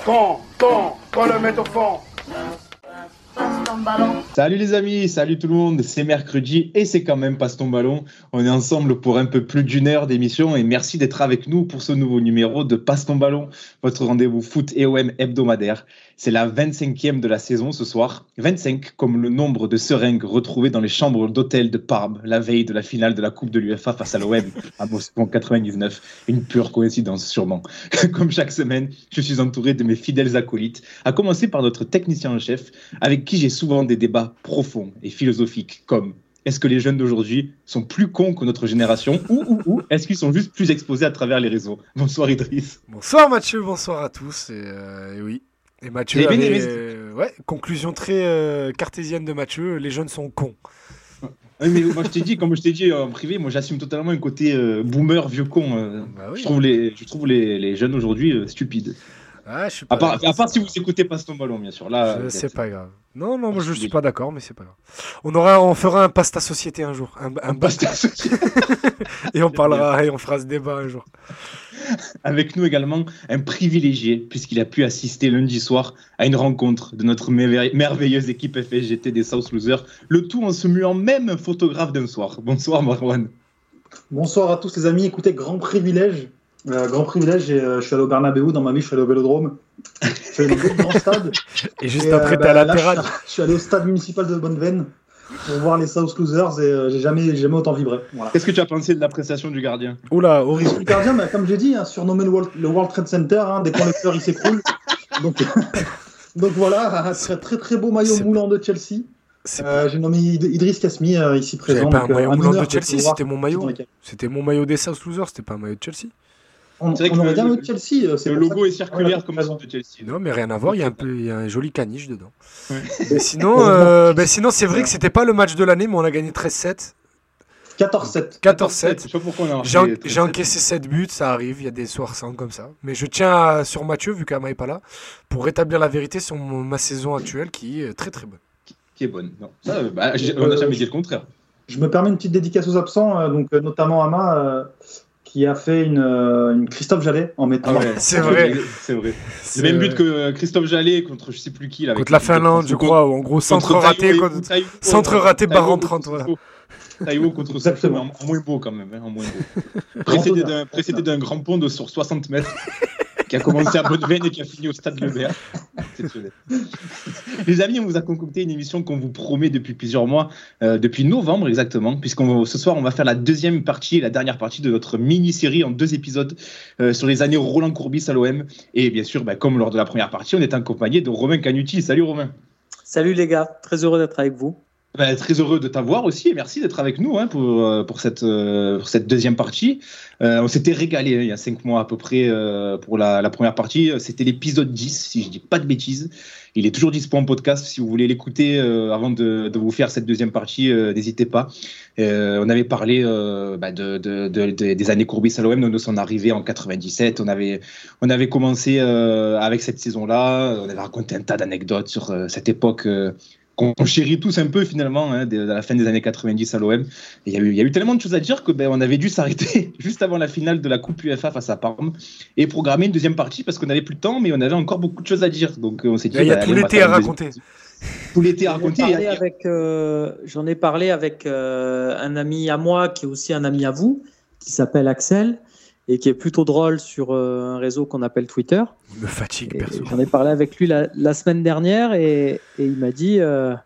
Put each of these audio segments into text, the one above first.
Fond, fond, qu'on le mette au fond. Salut les amis, salut tout le monde, c'est mercredi et c'est quand même Passe ton ballon. On est ensemble pour un peu plus d'une heure d'émission et merci d'être avec nous pour ce nouveau numéro de Passe ton ballon, votre rendez-vous foot et OM hebdomadaire. C'est la 25e de la saison ce soir, 25 comme le nombre de seringues retrouvées dans les chambres d'hôtel de Parme la veille de la finale de la Coupe de l'UEFA face à l'OM à Moscou en 99. Une pure coïncidence sûrement. Comme chaque semaine, je suis entouré de mes fidèles acolytes, à commencer par notre technicien en chef avec qui j'ai souvent des débats profonds et philosophiques comme est-ce que les jeunes d'aujourd'hui sont plus cons que notre génération ou, ou, ou est-ce qu'ils sont juste plus exposés à travers les réseaux? Bonsoir Idriss. Bonsoir Mathieu, bonsoir à tous. Et, euh, et oui, et Mathieu avait, euh, ouais, conclusion très euh, cartésienne de Mathieu, les jeunes sont cons. Oui, mais moi je t'ai dit, comme je t'ai dit en privé, moi j'assume totalement un côté boomer, vieux con. Bah oui. Je trouve les, je trouve les, les jeunes aujourd'hui stupides. Ah, je suis À pas part, à part si vous écoutez Passe ton ballon, bien sûr. Là, Je- c'est pas grave. Non, non, Ah, moi je je suis pas d'accord, mais c'est pas grave. On aura, on fera un pasta société un jour, un, un ta- et on parlera et on fera ce débat un jour. Avec nous également un privilégié, puisqu'il a pu assister lundi soir à une rencontre de notre merveille- merveilleuse équipe FSGT des South Losers, le tout en se muant même un photographe d'un soir. Bonsoir Marwan. Bonsoir à tous les amis. Écoutez, grand privilège. Euh, grand privilège, euh, je suis allé au Bernabeu, dans ma vie je suis allé au Vélodrome. Je suis allé dans d'autres grands stades. Et juste Et, après, euh, t'es à bah, la là, je suis- terrasse. Je suis allé au stade municipal de Bonneveine pour voir les South Losers et euh, j'ai jamais, jamais autant vibré. Voilà. Qu'est-ce que tu as pensé de la prestation du gardien? Oula, horrible. Le gardien, bah, comme j'ai dit, hein, surnommé le World, le World Trade Center, hein, dès qu'on le il s'écroule. Donc, donc voilà, un très très très beau maillot moulant de Chelsea. Euh, j'ai nommé Id- Idriss Kasmi euh, ici présent. pas un donc, euh, maillot un honneur de Chelsea, c'était mon maillot. C'était mon maillot des South Losers, c'était pas un maillot de Chelsea. On, C'est vrai on que aurait le- bien eu Chelsea. euh, c'est Le logo est circulaire comme raison. de Chelsea. Non, mais rien à voir, il y a un, peu, il y a un joli caniche dedans. Ouais. Mais sinon, euh, ben sinon c'est vrai que c'était pas le match de l'année, mais on a gagné 13-7. 14-7. 14-7. Je sais pas pourquoi on a J'ai encaissé 7 buts, ça arrive, il y a des soirs sans comme ça. Mais je tiens à- sur Mathieu, vu qu'Ama est pas là, pour rétablir la vérité sur mon- ma saison actuelle qui est très très bonne. Qui est bonne. Non, ça, euh, bah, on n'a jamais dit le contraire. Je me permets une petite dédicace aux absents, euh, donc euh, notamment Ama, euh, qui a fait une, euh, une Christophe Jallet en mettant. Ah ouais, C'est vrai. C'est vrai. C'est Le même but que Christophe Jallet contre je sais plus qui. Là, avec contre la Finlande, je crois, ou en gros centre contre raté. Contre- centre euh, raté, barre voilà. Sochaux. Taïwo contre mais en, en moins beau quand même. hein, en moins beau. précédé d'un précédé d'un grand pont de sur 60 mètres qui a commencé à Bonne-Veine et qui a fini au stade Lebert. Exceptionnel. Les amis, on vous a concocté une émission qu'on vous promet depuis plusieurs mois, euh, depuis novembre exactement, puisqu'on ce soir on va faire la deuxième partie et la dernière partie de notre mini-série en deux épisodes euh, sur les années Roland Courbis à l'OM. Et bien sûr, bah, comme lors de la première partie, on est accompagné de Romain Canuti. Salut Romain. Salut les gars, très heureux d'être avec vous. Bah, très heureux de t'avoir aussi et merci d'être avec nous hein, pour, euh, pour, cette, euh, cette deuxième partie. Euh, on s'était régalé hein, il y a cinq mois à peu près pour la, première partie. C'était l'épisode 10, si je dis pas de bêtises. Il est toujours disponible en podcast. Si vous voulez l'écouter avant de, de vous faire cette deuxième partie, n'hésitez pas. On avait parlé bah, de, de, de- de- des années Courbis à l'OM, de son arrivée en 97. On avait, on avait commencé avec cette saison-là. On avait raconté un tas d'anecdotes sur cette époque. Qu'on chérit tous un peu finalement hein, de, de la fin des années 90 à l'OM. Il y, a eu- il y a eu tellement de choses à dire que ben, on avait dû s'arrêter juste avant la finale de la Coupe UEFA face à Parme et programmer une deuxième partie parce qu'on n'avait plus de temps, mais on avait encore beaucoup de choses à dire. Donc on s'est dit. Il y a ben, tout l'été à deuxième- raconter. Tout l'été à J'en ai raconter. parlé Et- avec, euh, J'en ai parlé avec euh, un ami à moi qui est aussi un ami à vous, qui s'appelle Axel et qui est plutôt drôle sur euh, un réseau qu'on appelle Twitter. Il me fatigue, perso. J'en ai parlé avec lui la, la semaine dernière et, et il m'a dit euh,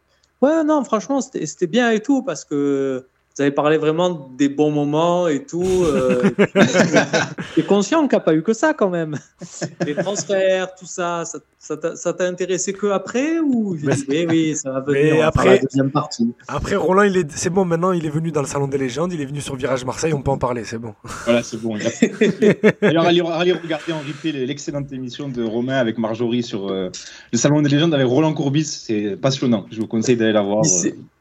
Ouais, non, franchement, c'était bien et tout parce que vous avez parlé vraiment des bons moments et tout. Euh, T'es conscient qu'il n'y a pas eu que ça quand même. Les transferts, tout ça, ça- t'a- intéressé que après ou Mais- dit, Oui, oui, ça va Mais venir. après- faire la deuxième partie. Après, Roland, il est... c'est bon, maintenant il est venu dans le Salon des légendes, il est venu sur Virage Marseille, on peut en parler, c'est bon. Voilà, c'est bon. D'ailleurs, allez, allez regarder en replay l'excellente émission de Romain avec Marjorie sur euh, le Salon des légendes avec Roland Courbis. C'est passionnant. Je vous conseille d'aller la voir.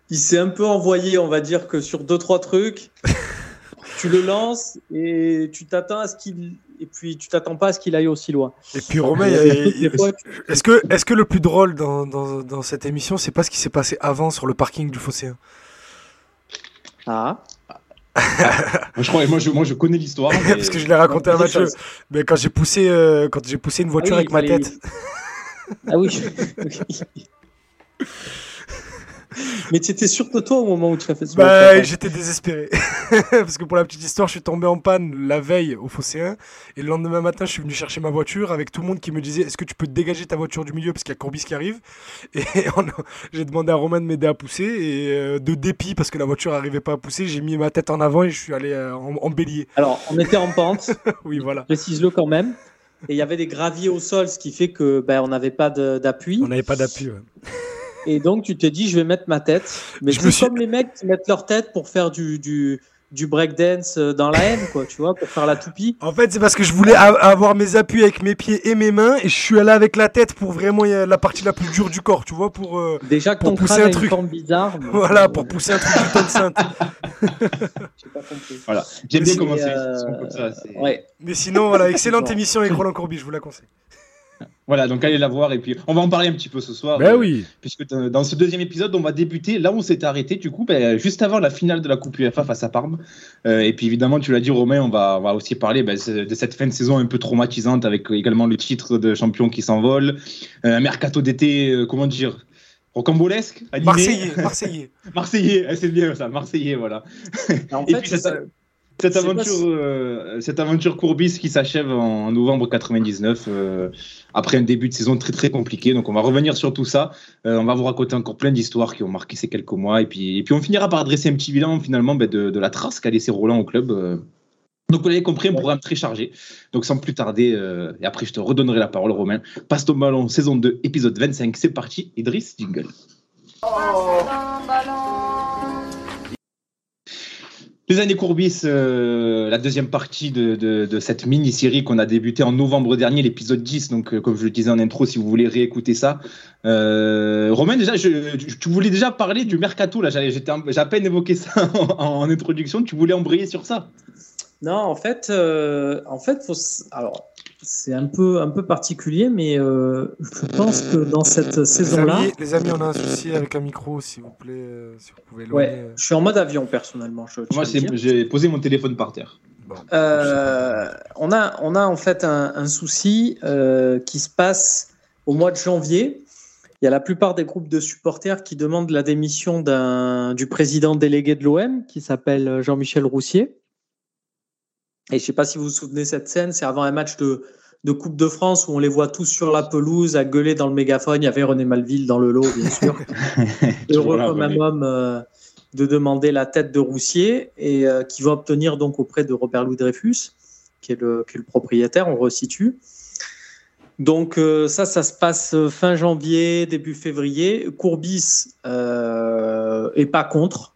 Il s'est- un peu envoyé, on va dire que sur deux trois trucs, tu le lances et tu t'attends à ce qu'il et puis tu t'attends pas à ce qu'il aille aussi loin. Et puis Romain, est-ce que, est que le plus drôle dans, dans, dans cette émission, c'est pas ce qui s'est passé avant sur le parking du Phocéen Ah, je crois, moi, je, moi, je connais l'histoire. mais- Parce que je l'ai raconté à Mathieu. Mais quand j'ai poussé, euh, quand j'ai poussé une voiture Ah oui, avec ma tête. Ah oui. Mais tu étais sûr de toi au moment où tu as fait ce Bah, j'étais désespéré. Parce que pour la petite histoire, je suis tombé en panne la veille au fossé 1. Et le lendemain matin, je suis venu chercher ma voiture avec tout le monde qui me disait Est-ce que tu peux dégager ta voiture du milieu? Parce qu'il y a Courbis qui arrive. Et a- j'ai demandé à Romain de m'aider à pousser. Et euh, de dépit, parce que la voiture n'arrivait pas à pousser, j'ai mis ma tête en avant et je suis allé euh, en, en bélier. Alors, on était en pente, Oui, voilà. précise-le quand même. Et il y avait des graviers au sol, ce qui fait que ben, on n'avait pas d'appui. On n'avait pas d'appui. ouais. Et donc, tu t'es dit, je vais mettre ma tête. Mais Je c'est me suis- comme les mecs qui mettent leur tête pour faire du, du, du breakdance euh, dans la haine, quoi, tu vois, pour faire la toupie. En fait, c'est parce que je voulais avoir mes appuis avec mes pieds et mes mains. Et je suis allé avec la tête pour vraiment euh, la partie la plus dure du corps, tu vois, pour. euh, Déjà que Pour ton pousser un une truc. forme bizarre. mais, Voilà, pour pousser un truc du tonne sainte. J'ai pas compris. Voilà. J'aime bien commencer euh, comme ça. c'est- Ouais. Mais sinon, voilà, excellente émission avec Roland Courbis, je vous la conseille. Voilà, donc allez la voir et puis on va en parler un petit peu ce soir. Ben euh, oui. Puisque dans ce deuxième épisode, on va débuter là où on s'était arrêté, du coup, ben, juste avant la finale de la Coupe UEFA face à Parme. Euh, et puis évidemment, tu l'as dit, Romain, on va, on va aussi parler ben, de cette fin de saison un peu traumatisante avec également le titre de champion qui s'envole, euh, un mercato d'été, euh, comment dire Rocambolesque animé. Marseillais, Marseillais. Marseillais, c'est bien ça, Marseillais, voilà. En Et fait, puis cette, c'est- cette sais pas aventure, si- euh, cette aventure Courbis qui s'achève en novembre 99, euh, après un début de saison très très compliqué. Donc on va revenir sur tout ça. Euh, on va vous raconter encore plein d'histoires qui ont marqué ces quelques mois. Et puis, et puis on finira par dresser un petit bilan finalement ben, de, de la trace qu'a laissé Roland au club. euh. Donc vous l'avez compris, un programme très chargé. Donc sans plus tarder, euh, et après je te redonnerai la parole Romain. Passe ton ballon, saison 2, épisode 25, c'est parti. Idriss, jingle. Les années Courbis, euh, la deuxième partie de, cette mini-série qu'on a débuté en novembre dernier, l'épisode 10. Donc, euh, comme je le disais en intro, si vous voulez réécouter ça. Euh, Romain, déjà, tu- voulais déjà parler du mercato. là. J'ai à peine évoqué ça en, introduction. Tu voulais embrayer sur ça? Non, en fait, euh, en fait, faut alors c'est un peu un peu particulier, mais euh, je pense que dans cette saison-là, les amis, on a un souci avec un micro, s'il vous plaît. euh, si vous pouvez ouais, je suis en mode avion personnellement. Je Moi, j'ai posé mon téléphone par terre. Bon. Euh, on a on a en fait un, un souci euh, qui se passe au mois de janvier. Il y a la plupart des groupes de supporters qui demandent la démission d'un du président délégué de l'OM qui s'appelle Jean-Michel Roussier. Et je sais pas si vous vous souvenez de cette scène, c'est avant un match de, de Coupe de France où on les voit tous sur la pelouse à gueuler dans le mégaphone. Il y avait René Malville dans le lot, bien sûr. Heureux comme un homme euh, de demander la tête de Roussier et euh, qui va obtenir donc auprès de Robert Louis Dreyfus, qui est le, qui est le propriétaire, on resitue. Donc euh, ça, ça se passe fin janvier, début février. Courbis est pas contre.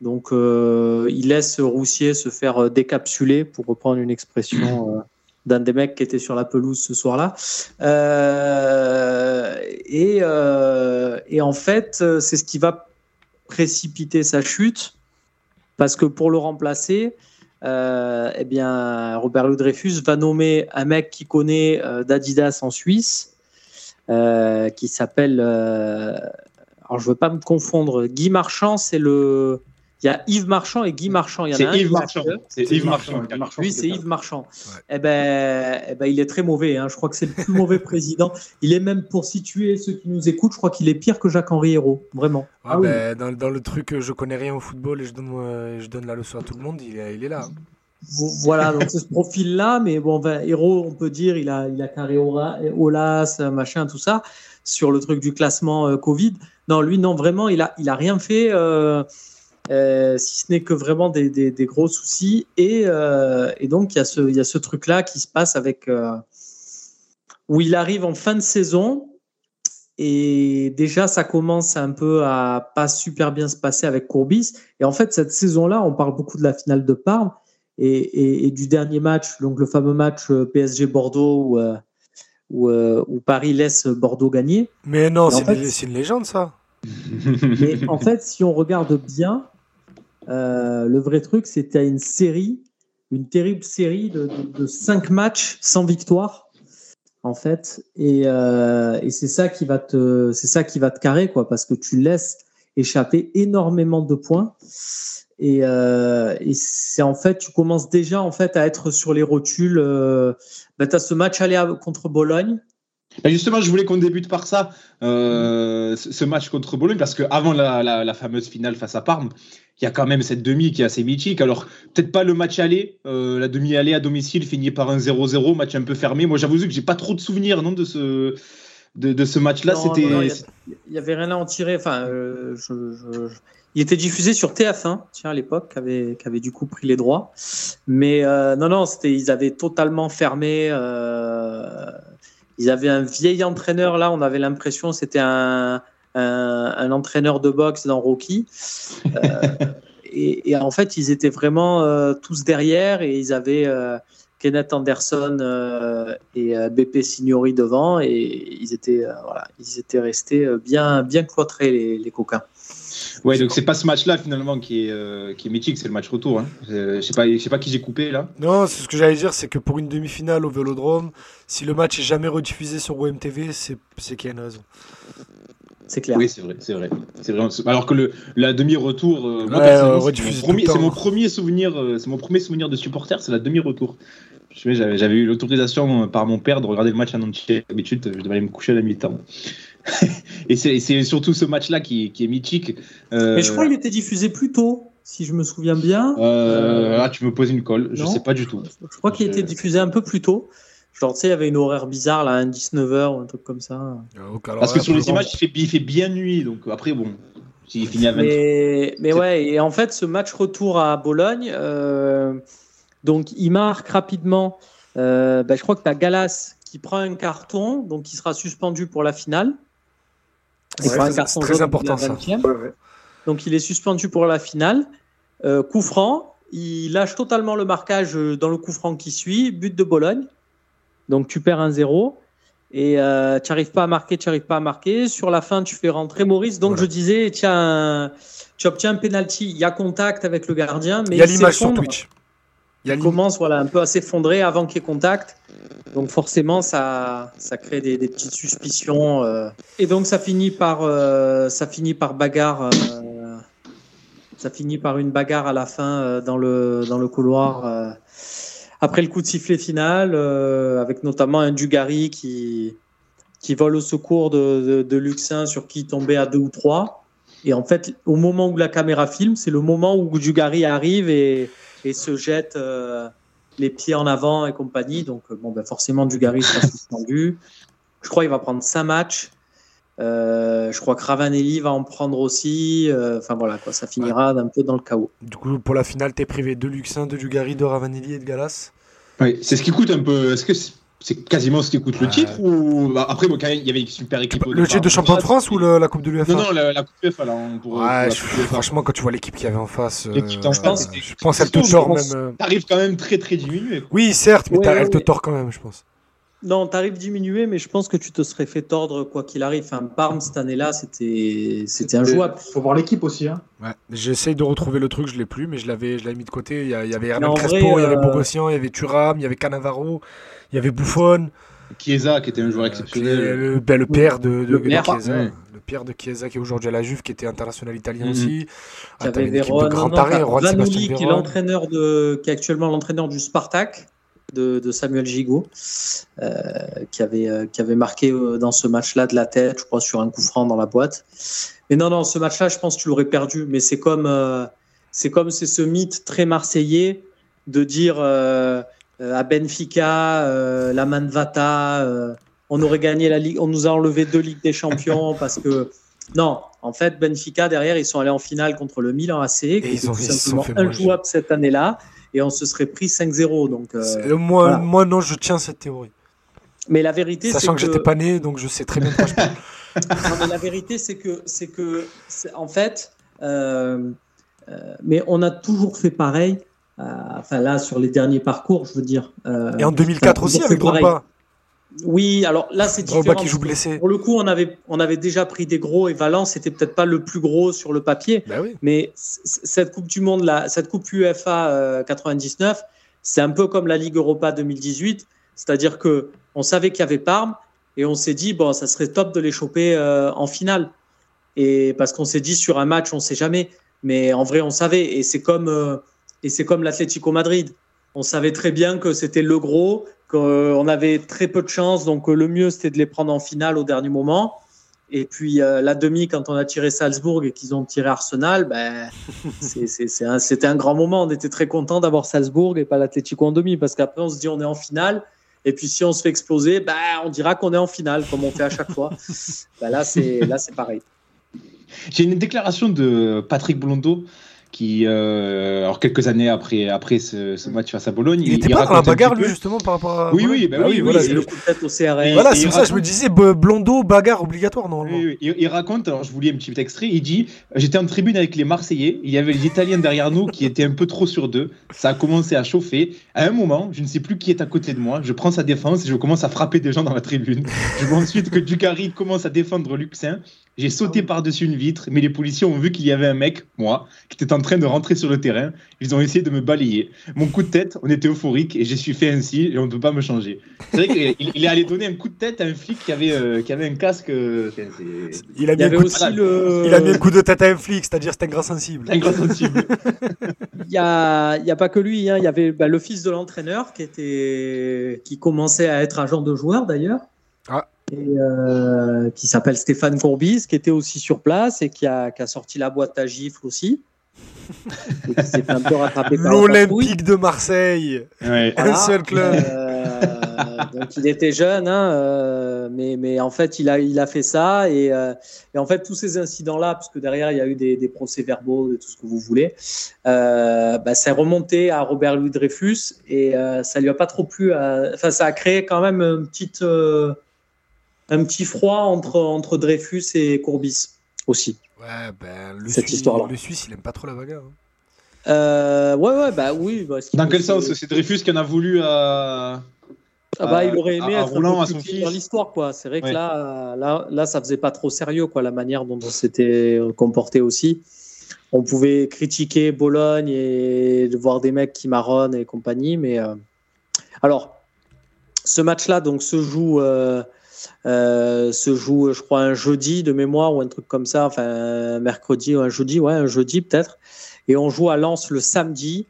Donc, euh, il laisse Roussier se faire euh, décapsuler, pour reprendre une expression euh, d'un des mecs qui était sur la pelouse ce soir-là. Et, en fait, c'est ce qui va précipiter sa chute, parce que pour le remplacer, eh bien, Robert Louis Dreyfus va nommer un mec qui connaît d'Adidas en Suisse, qui s'appelle. alors, je veux pas me confondre. Guy Marchand, c'est le. Il y a Yves Marchand et Guy Marchand. Il y en C'est a un Yves Marchand. C'est Yves Marchand. Lui, c'est Yves Marchand. Eh ben, eh ben, il est très mauvais. hein. Je crois que c'est le plus mauvais président. Il est même, pour situer ceux qui nous écoutent, je crois qu'il est pire que Jacques-Henri Hérault. Vraiment. Ouais, Ah oui. ben, dans, dans le truc, euh, je connais rien au football et je donne, euh, je donne la leçon à tout le monde, il est, il est là. hein. Vo- Voilà, donc c'est ce profil-là, mais bon, ben, Hérault, on peut dire, il a, il a carré Olas, machin, tout ça, sur le truc du classement euh, Covid. Non, lui, non, vraiment, il a, il a rien fait, euh, euh, si ce n'est que vraiment des, des- des gros soucis. Et, euh, et donc, il y a ce, il y a ce truc-là qui se passe avec. euh, où il arrive en fin de saison. Et déjà, ça commence un peu à pas super bien se passer avec Courbis. Et en fait, cette saison-là, on parle beaucoup de la finale de Parme et, et- et du dernier match, donc le fameux match euh, PSG-Bordeaux où, où, où Paris laisse Bordeaux gagner. Mais non, en fait- c'est une légende ça. Mais en fait, si on regarde bien, euh, le vrai truc, c'était une série, une terrible série de, cinq matchs sans victoire, en fait. Et, euh, c'est ça qui va te, carrer, quoi, parce que tu laisses échapper énormément de points. Et, euh, c'est en fait, tu commences déjà en fait à être sur les rotules. Euh, bah, tu as ce match aller contre Bologne. Justement, je voulais qu'on débute par ça, euh, ce ce match contre Bologne, parce qu'avant la, la, la fameuse finale face à Parme, il y a quand même cette demi qui est assez mythique. Alors, peut-être pas le match aller, euh, la demi-aller à domicile finit par un 0-0, match un peu fermé. Moi, j'avoue que j'ai pas trop de souvenirs non, de ce, de, de ce match-là. C'était. Il y avait rien à en tirer. Enfin, euh, je- je- je- il était diffusé sur TF1, tiens, à l'époque, qui avait, qui avait du coup pris les droits. Mais non, non, c'était, ils avaient totalement fermé. Ils avaient un vieil entraîneur là. On avait l'impression que c'était un, un, un entraîneur de boxe dans Rocky. Euh, et, et en fait, ils étaient vraiment euh, tous derrière et ils avaient. euh, Kenneth Anderson et BP Signori devant et ils étaient voilà ils étaient restés bien bien cloîtrés les, les coquins. Ouais, donc c'est pas ce match-là finalement qui est, euh, qui est mythique, c'est le match retour. Hein. Je sais pas, je sais pas qui j'ai coupé là. Non, c'est ce que j'allais dire, c'est que pour une demi-finale au Vélodrome, si le match est jamais rediffusé sur OMTV, c'est c'est qu'il y a une raison. C'est clair. Oui, c'est vrai, c'est vrai. C'est vrai. Alors que le, la demi-retour, euh, Ouais, euh, c'est mon, premier- souvenir, euh, c'est mon premier souvenir de supporter, c'est la demi-retour. Je sais, J'avais eu l'autorisation par mon père de regarder le match en entier. D'habitude, je devais aller me coucher à la mi-temps. et c'est surtout ce match-là qui, qui est mythique. Euh, Mais je crois qu'il était diffusé plus tôt, si je me souviens bien. euh, là, tu me poses une colle. Je Non. sais pas du tout. Je crois qu'il Je- était diffusé un peu plus tôt. Genre, tu sais, il y avait une horaire bizarre, là, un 19h ou un truc comme ça. Euh, Parce que sur les images, il fait, il fait bien nuit. Donc après, bon, s'il finit à 20 Mais, ouais, et en fait, ce match retour à Bologne, euh, donc il marque rapidement. euh, bah, je crois que tu as Galas qui prend un carton, donc il sera suspendu pour la finale. Ouais, un c'est- carton très jaune important, ça. 20e. Ouais, ouais. Donc il est suspendu pour la finale. Euh, coup franc, il lâche totalement le marquage euh, dans le coup franc qui suit, but de Bologne. Donc tu perds un 0 et euh, tu n'arrives pas à marquer, tu n'arrives pas à marquer. Sur la fin, tu fais rentrer Maurice. Donc Voilà. je disais, un- tu obtiens un penalty, il y a contact avec le gardien, mais Il y a l'image sur. Twitch. Il l'im- commence voilà, un peu à s'effondrer avant qu'il y ait contact. Donc forcément, ça, ça crée des, des petites suspicions. euh. Et donc ça finit par, euh, ça finit par bagarre. euh, ça finit par une bagarre à la fin dans, le, dans le couloir. après le coup de sifflet final, avec notamment un Dugarry qui, qui vole au secours de, de, de Luxin sur qui il tombait à deux ou trois. Et en fait, au moment où la caméra filme, c'est le moment où Dugarry arrive et, et se jette euh, les pieds en avant et compagnie. Donc, euh, bon, ben forcément, Dugarry sera suspendu. Je crois qu'il va prendre cinq matchs. Euh, je crois que Ravanelli va en prendre aussi. Euh, Enfin voilà, quoi, ça finira un peu dans le chaos. Du coup, pour la finale, t'es privé de Luxin, de Dugarry, de Ravanelli et de Galas. Oui, c'est ce qui coûte un peu. Est-ce que c'est quasiment ce qui coûte le titre ou bah, après bon, quand même, il y avait une super équipe. au Le titre de champion de France ou le- la Coupe de l'UEFA? Non non la, la coupe UEFA là on- pour, pour Ouais, la je- Coupe UEFA. franchement, quand tu vois l'équipe qu'il y avait en face, euh, L'équipe d'en face, je pense qu'elle te tord même. euh. T'arrives quand même très très diminué. quoi. Oui, certes, mais Ouais, t'as- ouais, elle te tord quand même, je pense. Non, t'arrives diminué, mais je pense que tu te serais fait tordre quoi qu'il arrive. Enfin, Parme cette année-là, c'était c'était injouable. Faut voir l'équipe aussi. Hein. Ouais. J'essaye de retrouver le truc, je l'ai plus, mais je l'avais, je l'avais mis de côté. Il y, il avait Hernan Crespo, vrai, il y avait euh, Bogossian, il y avait Thuram, il y avait Cannavaro, il y avait Buffon, Chiesa qui était un joueur euh, exceptionnel. le, ben, le père de, de, Le de Chiesa, ouais. le père de Chiesa qui est aujourd'hui à la Juve, qui était international italien Mhm. aussi. Tu Ah, t'avais avais une équipe Véron, de grands non, non, Vanoli, Sebastian qui est l'entraîneur de, qui est actuellement l'entraîneur du Spartak de, de Samuel Gigot, euh, qui avait euh, qui avait marqué euh, dans ce match-là de la tête, je crois sur un coup franc dans la boîte. Mais non, non, ce match-là, je pense que tu l'aurais perdu. Mais c'est comme c'est comme c'est ce mythe très marseillais de dire à Benfica, la Manvata, on aurait gagné la ligue, on nous a enlevé deux ligues des champions parce que non, en fait, Benfica derrière, ils sont allés en finale contre le Milan AC, qui était ont- tout simplement injouable cette année-là, et on se serait pris 5-0. Donc, euh, moi, voilà. moi, non, je tiens cette théorie. mais la vérité, Sachant que, que, j'étais pas né, donc je sais très bien quoi je parle. non, mais la vérité, c'est que, c'est que, en fait, euh, euh, mais on a toujours fait pareil. enfin là, sur les derniers parcours, je veux dire. Et en 2004 on a aussi avec. Drogba. Oui, alors là, c'est différent. Qui joue blessé. Pour le coup, on avait, on avait déjà pris des gros et Valence, c'était peut-être pas le plus gros sur le papier. Bah oui. Mais cette Coupe du Monde, là, cette Coupe UEFA euh, 99, c'est un peu comme la Ligue Europa 2018. C'est-à-dire que on savait qu'il y avait Parme et on s'est dit, bon, ça serait top de les choper euh, en finale. Et parce qu'on s'est dit, sur un match, on sait jamais. Mais en vrai, on savait. Et c'est comme, euh, et c'est comme l'Atlético Madrid. On savait très bien que c'était le gros, qu'on avait très peu de chance. Donc le mieux, c'était de les prendre en finale au dernier moment. Et puis euh, la demi, quand on a tiré Salzbourg et qu'ils ont tiré Arsenal, ben, un- c'était un, grand moment. On était très content d'avoir Salzbourg et pas l'Atlético en demi, parce qu'après on se dit on est en finale. Et puis si on se fait exploser, ben, on dira qu'on est en finale, comme on fait à chaque fois. Ben, là, c'est là, c'est pareil. J'ai une déclaration de Patrick Blondeau qui, euh, alors quelques années après, après ce, ce match face à Bologne, Il était pas dans la bagarre, lui, justement, par rapport à. Oui, Bologne oui, bah Ah oui, oui, voilà, c'est le- coup de tête au CRS. Voilà, c'est ça, je me disais, B- Blondo, bagarre obligatoire, normalement. Oui, oui. Il, il raconte, alors je vous lis un petit extrait, il dit J'étais en tribune avec les Marseillais, il y avait les Italiens derrière nous qui étaient un peu trop sur deux, ça a commencé à chauffer. À un moment, je ne sais plus qui est à côté de moi, je prends sa défense et je commence à frapper des gens dans la tribune. Je vois ensuite que Ducari commence à défendre Luxin. J'ai sauté par-dessus une vitre, mais les policiers ont vu qu'il y avait un mec, moi, qui était en train de rentrer sur le terrain. Ils ont essayé de me balayer. Mon coup de tête, on était euphorique et j'ai suis fait ainsi et on ne peut pas me changer. C'est vrai qu'il il est allé donner un coup de tête à un flic qui avait, euh, qui avait un casque. euh, c'est- Il a mis aussi le. Il a mis un coup de tête à un flic, c'est-à-dire c'est un grand sensible. un grand sensible. Il n'y a, il y a pas que lui. hein. Il y avait bah, le fils de l'entraîneur qui, était, qui commençait à être agent de joueur d'ailleurs. Et, euh, qui s'appelle Stéphane Courbis, qui était aussi sur place et qui a, qui a sorti la boîte à gifles aussi. L'Olympique de Marseille. Ouais. Un seul club. Euh, donc il était jeune, hein, euh, mais, mais en fait il a, il a fait ça et, euh, et en fait tous ces incidents-là, parce que derrière il y a eu des, des procès-verbaux, de tout ce que vous voulez, euh, bah, ça est remonté à Robert Louis Dreyfus et euh, ça lui a pas trop plu. à- Enfin ça a créé quand même une petite, euh, un petit froid entre, entre Dreyfus et Courbis aussi. Ouais, ben, le, Cette Suisse, histoire-là. le Suisse, il aime pas trop la bagarre. hein. Euh, ouais ouais bah oui. bah, ce Dans quel se- sens? C'est Dreyfus qui en a voulu à. Ah bah, à- il aurait aimé à être Roland, un à peu son plus dans l'histoire, quoi. C'est vrai que Ouais. là, là, là, ça faisait pas trop sérieux, quoi, la manière dont on s'était comporté aussi. On pouvait critiquer Bologne et de voir des mecs qui marronnent et compagnie, mais euh, alors, ce match-là, donc, se joue, euh, se joue, je crois, un jeudi de mémoire ou un truc comme ça, enfin, un mercredi ou un jeudi, ouais, un jeudi peut-être. Et on joue à Lens le samedi.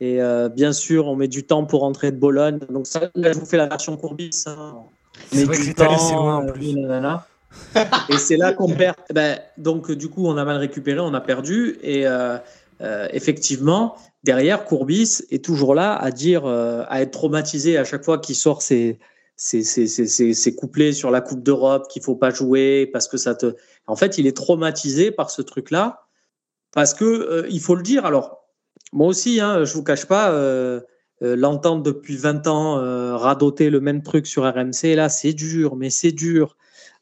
Et euh, bien sûr, on met du temps pour rentrer de Bologne. Donc ça, là, je vous fais la version Courbis. hein. C'est vrai que temps, loin, en euh, plus. nanana. Et c'est là qu'on perd. Ben, donc du coup, on a mal récupéré, on a perdu. Et euh, euh, effectivement, derrière, Courbis est toujours là à dire, euh, à être traumatisé à chaque fois qu'il sort ses, ses couplets sur la Coupe d'Europe qu'il faut pas jouer parce que ça te. En fait, il est traumatisé par ce truc-là parce que euh, il faut le dire. Alors, moi aussi, hein, je vous cache pas, euh, euh, l'entendre depuis 20 ans radoter le même truc sur RMC, là, c'est dur, mais c'est dur.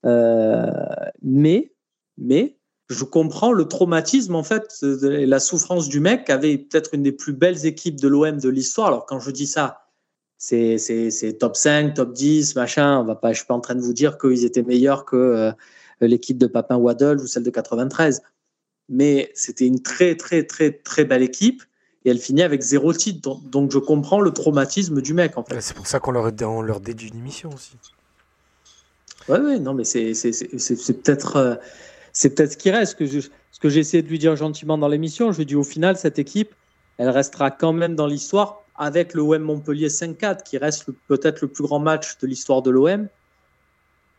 Mais, mais, je comprends le traumatisme, en fait, de- la souffrance du mec qui avait peut-être une des plus belles équipes de l'OM de l'histoire. Alors, quand je dis ça, c'est, top 5, top 10, machin. On va pas, je suis pas en train de vous dire qu'ils étaient meilleurs que euh, l'équipe de Papin Waddle ou celle de 93. Mais c'était une très, très, très, très belle équipe et elle finit avec zéro titre. Donc, donc je comprends le traumatisme du mec, en fait. Ouais, C'est pour ça qu'on leur, on leur dédie une émission aussi. Ouais, ouais, non, mais c'est, peut-être, euh, c'est peut-être ce qui reste. Ce que, je- ce que j'ai essayé de lui dire gentiment dans l'émission, je lui dis au final, cette équipe, elle restera quand même dans l'histoire avec le OM Montpellier 5-4, qui reste peut-être le plus grand match de l'histoire de l'OM.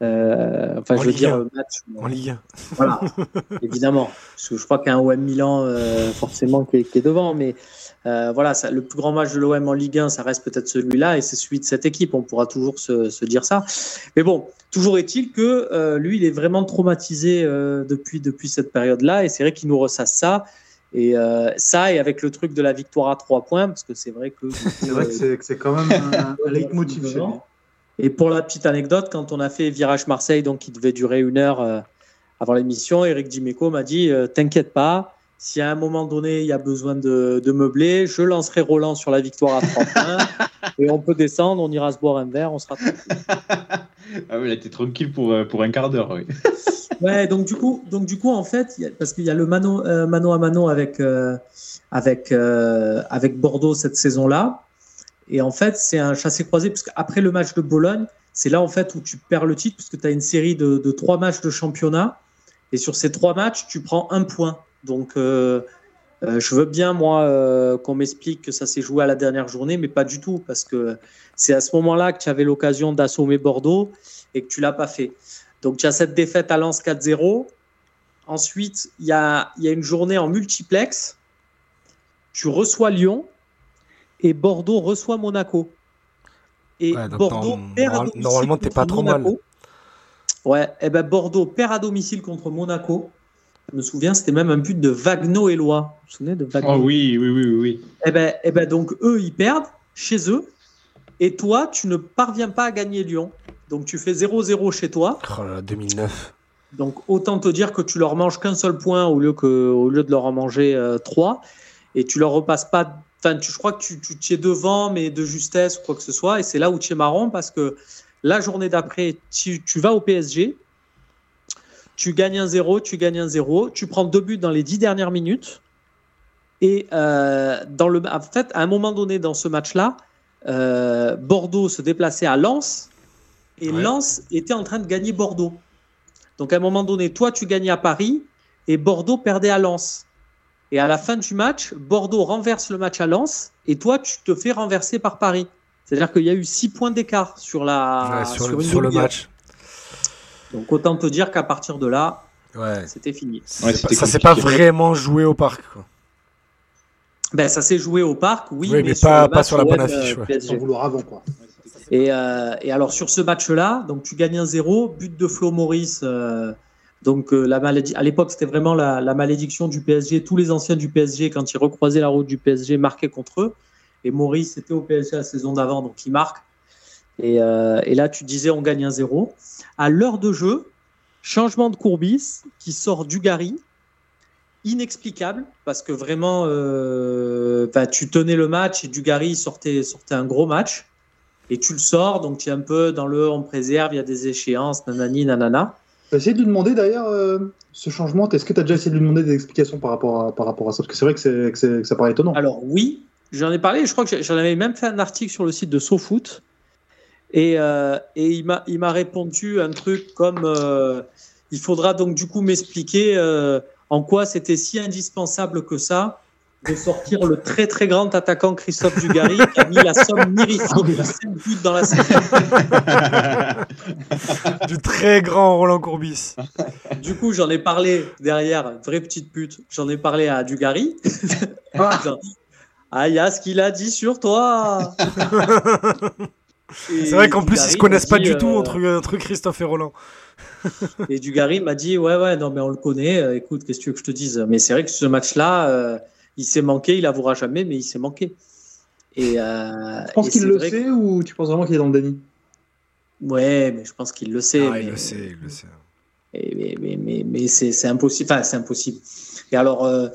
Euh, enfin, En je veux Ligue dire, un. le match. En Ligue 1. Voilà, évidemment. Parce que je crois qu'il y a un OM Milan euh, forcément qui est, qui est devant, mais euh, voilà, ça, le plus grand match de l'OM en Ligue 1, ça reste peut-être celui-là et c'est celui de cette équipe. On pourra toujours se, se dire ça. Mais bon, toujours est-il que euh, lui, il est vraiment traumatisé euh, depuis, depuis cette période-là et c'est vrai qu'il nous ressasse ça. Et euh, ça, et avec le truc de la victoire à trois points, parce que c'est vrai que. C'est vrai que euh, c'est- que c'est quand même un, un leitmotiv chez lui. et pour la petite anecdote, quand on a fait Virage Marseille, donc qui devait durer une heure euh, avant l'émission, Eric Dimeco m'a dit euh, T'inquiète pas, si à un moment donné il y a besoin de, de meubler, je lancerai Roland sur la victoire à 3 points et on peut descendre, on ira se boire un verre, on sera tranquille. Ah oui, il a été tranquille pour, euh, pour un quart d'heure. Oui. Ouais, donc du coup, donc du coup en fait, il y a- parce qu'il y a le mano, euh, mano à mano avec euh, avec euh, avec Bordeaux cette saison-là, et en fait c'est un chassé croisé parce qu'après le match de Bologne, c'est là en fait où tu perds le titre puisque tu as une série de, de trois matchs de championnat, et sur ces trois matchs tu prends un point. Donc euh, Euh, je veux bien, moi, euh, qu'on m'explique que ça s'est joué à la dernière journée, mais pas du tout, parce que c'est à ce moment-là que tu avais l'occasion d'assommer Bordeaux et que tu l'as pas fait. Donc, tu as cette défaite à Lens 4-0. Ensuite, il y a, il y a une journée en multiplex. Tu reçois Lyon et Bordeaux reçoit Monaco. Et Ouais, Bordeaux perd à domicile normalement, t'es pas trop mal. Monaco. Ouais, et ben Bordeaux perd à domicile contre Monaco. Je me souviens, c'était même un but de Wagno Éloi. Vous vous souvenez de Wagno Oh oui, oui, oui, oui. Eh ben, eh ben donc eux, ils perdent chez eux. Et toi, tu ne parviens pas à gagner Lyon. Donc tu fais 0-0 chez toi. Oh là là, 2009. Donc autant te dire que tu leur manges qu'un seul point au lieu, que, au lieu de leur en manger euh, trois. Et tu leur repasses pas. Enfin, tu, je crois que tu, tu, tu es devant, mais de justesse ou quoi que ce soit. Et c'est là où tu es marrant parce que la journée d'après, tu, tu vas au PSG. Tu gagnes un 0, tu gagnes un 0. Tu prends deux buts dans les dix dernières minutes. Et euh, dans le, en fait, à un moment donné dans ce match-là, euh, Bordeaux se déplaçait à Lens et Ouais. Lens était en train de gagner Bordeaux. Donc à un moment donné, toi tu gagnais à Paris et Bordeaux perdait à Lens. Et à la fin du match, Bordeaux renverse le match à Lens et toi tu te fais renverser par Paris. C'est-à-dire qu'il y a eu six points d'écart sur, la, Ouais, sur, sur le, sur match. Donc autant te dire qu'à partir de là, Ouais. c'était fini. C'est Ouais, pas- ça s'est pas vraiment joué au parc. quoi. Ben, ça s'est joué au parc, oui, Oui, mais, pas- sur la bonne affiche, euh, ouais. Sans vouloir avant, quoi. Et, euh, et alors sur ce match-là, donc tu gagnes un 0, but de Flo Maurice. euh, donc euh, la maladie, à l'époque c'était vraiment la, la malédiction du PSG. Tous les anciens du PSG, quand ils recroisaient la route du PSG, marquaient contre eux. Et Maurice était au PSG la saison d'avant, donc il marque. Et, euh, et là tu disais on gagne un 0. À l'heure de jeu, changement de Courbis qui sort du Gary. Inexplicable parce que vraiment, euh, enfin, tu tenais le match et Dugarry sortait, sortait un gros match et tu le sors, donc tu es un peu dans le on préserve, il y a des échéances, nanani, nanana. T'as essayé de lui demander d'ailleurs euh, ce changement? Est-ce que tu as déjà essayé de lui demander des explications par rapport à, par rapport à ça? Parce que c'est vrai que, que ça paraît étonnant. Alors oui, j'en ai parlé, je crois que j'en avais même fait un article sur le site de SoFoot et, euh, et il m'a il m'a répondu un truc comme euh, il faudra donc du coup m'expliquer euh, en quoi c'était si indispensable que ça de sortir le très très grand attaquant Christophe Dugarry qui a mis la somme mirifique de 5 buts dans la saison. Du très grand Roland Courbis. Du coup, j'en ai parlé derrière, vraie petite pute, j'en ai parlé à Dugarry. Genre, ah, il y a ce qu'il a dit sur toi. C'est vrai qu'en plus, ils se connaissent pas du tout euh, entre, entre Christophe et Roland. Et Dugarry m'a dit Ouais, ouais, non, mais on le connaît. euh, écoute, qu'est-ce que tu veux que je te dise? Mais c'est vrai que ce match-là, euh, il s'est manqué. Il avouera jamais, mais il s'est manqué. Et, euh, Tu penses qu'il le que- sait ou tu penses vraiment qu'il est dans le déni? Ouais, mais je pense qu'il le sait. Ah, mais... il le sait, il le sait. Et- mais mais, mais, mais c'est c'est impossible. Enfin, c'est impossible. Et alors, euh,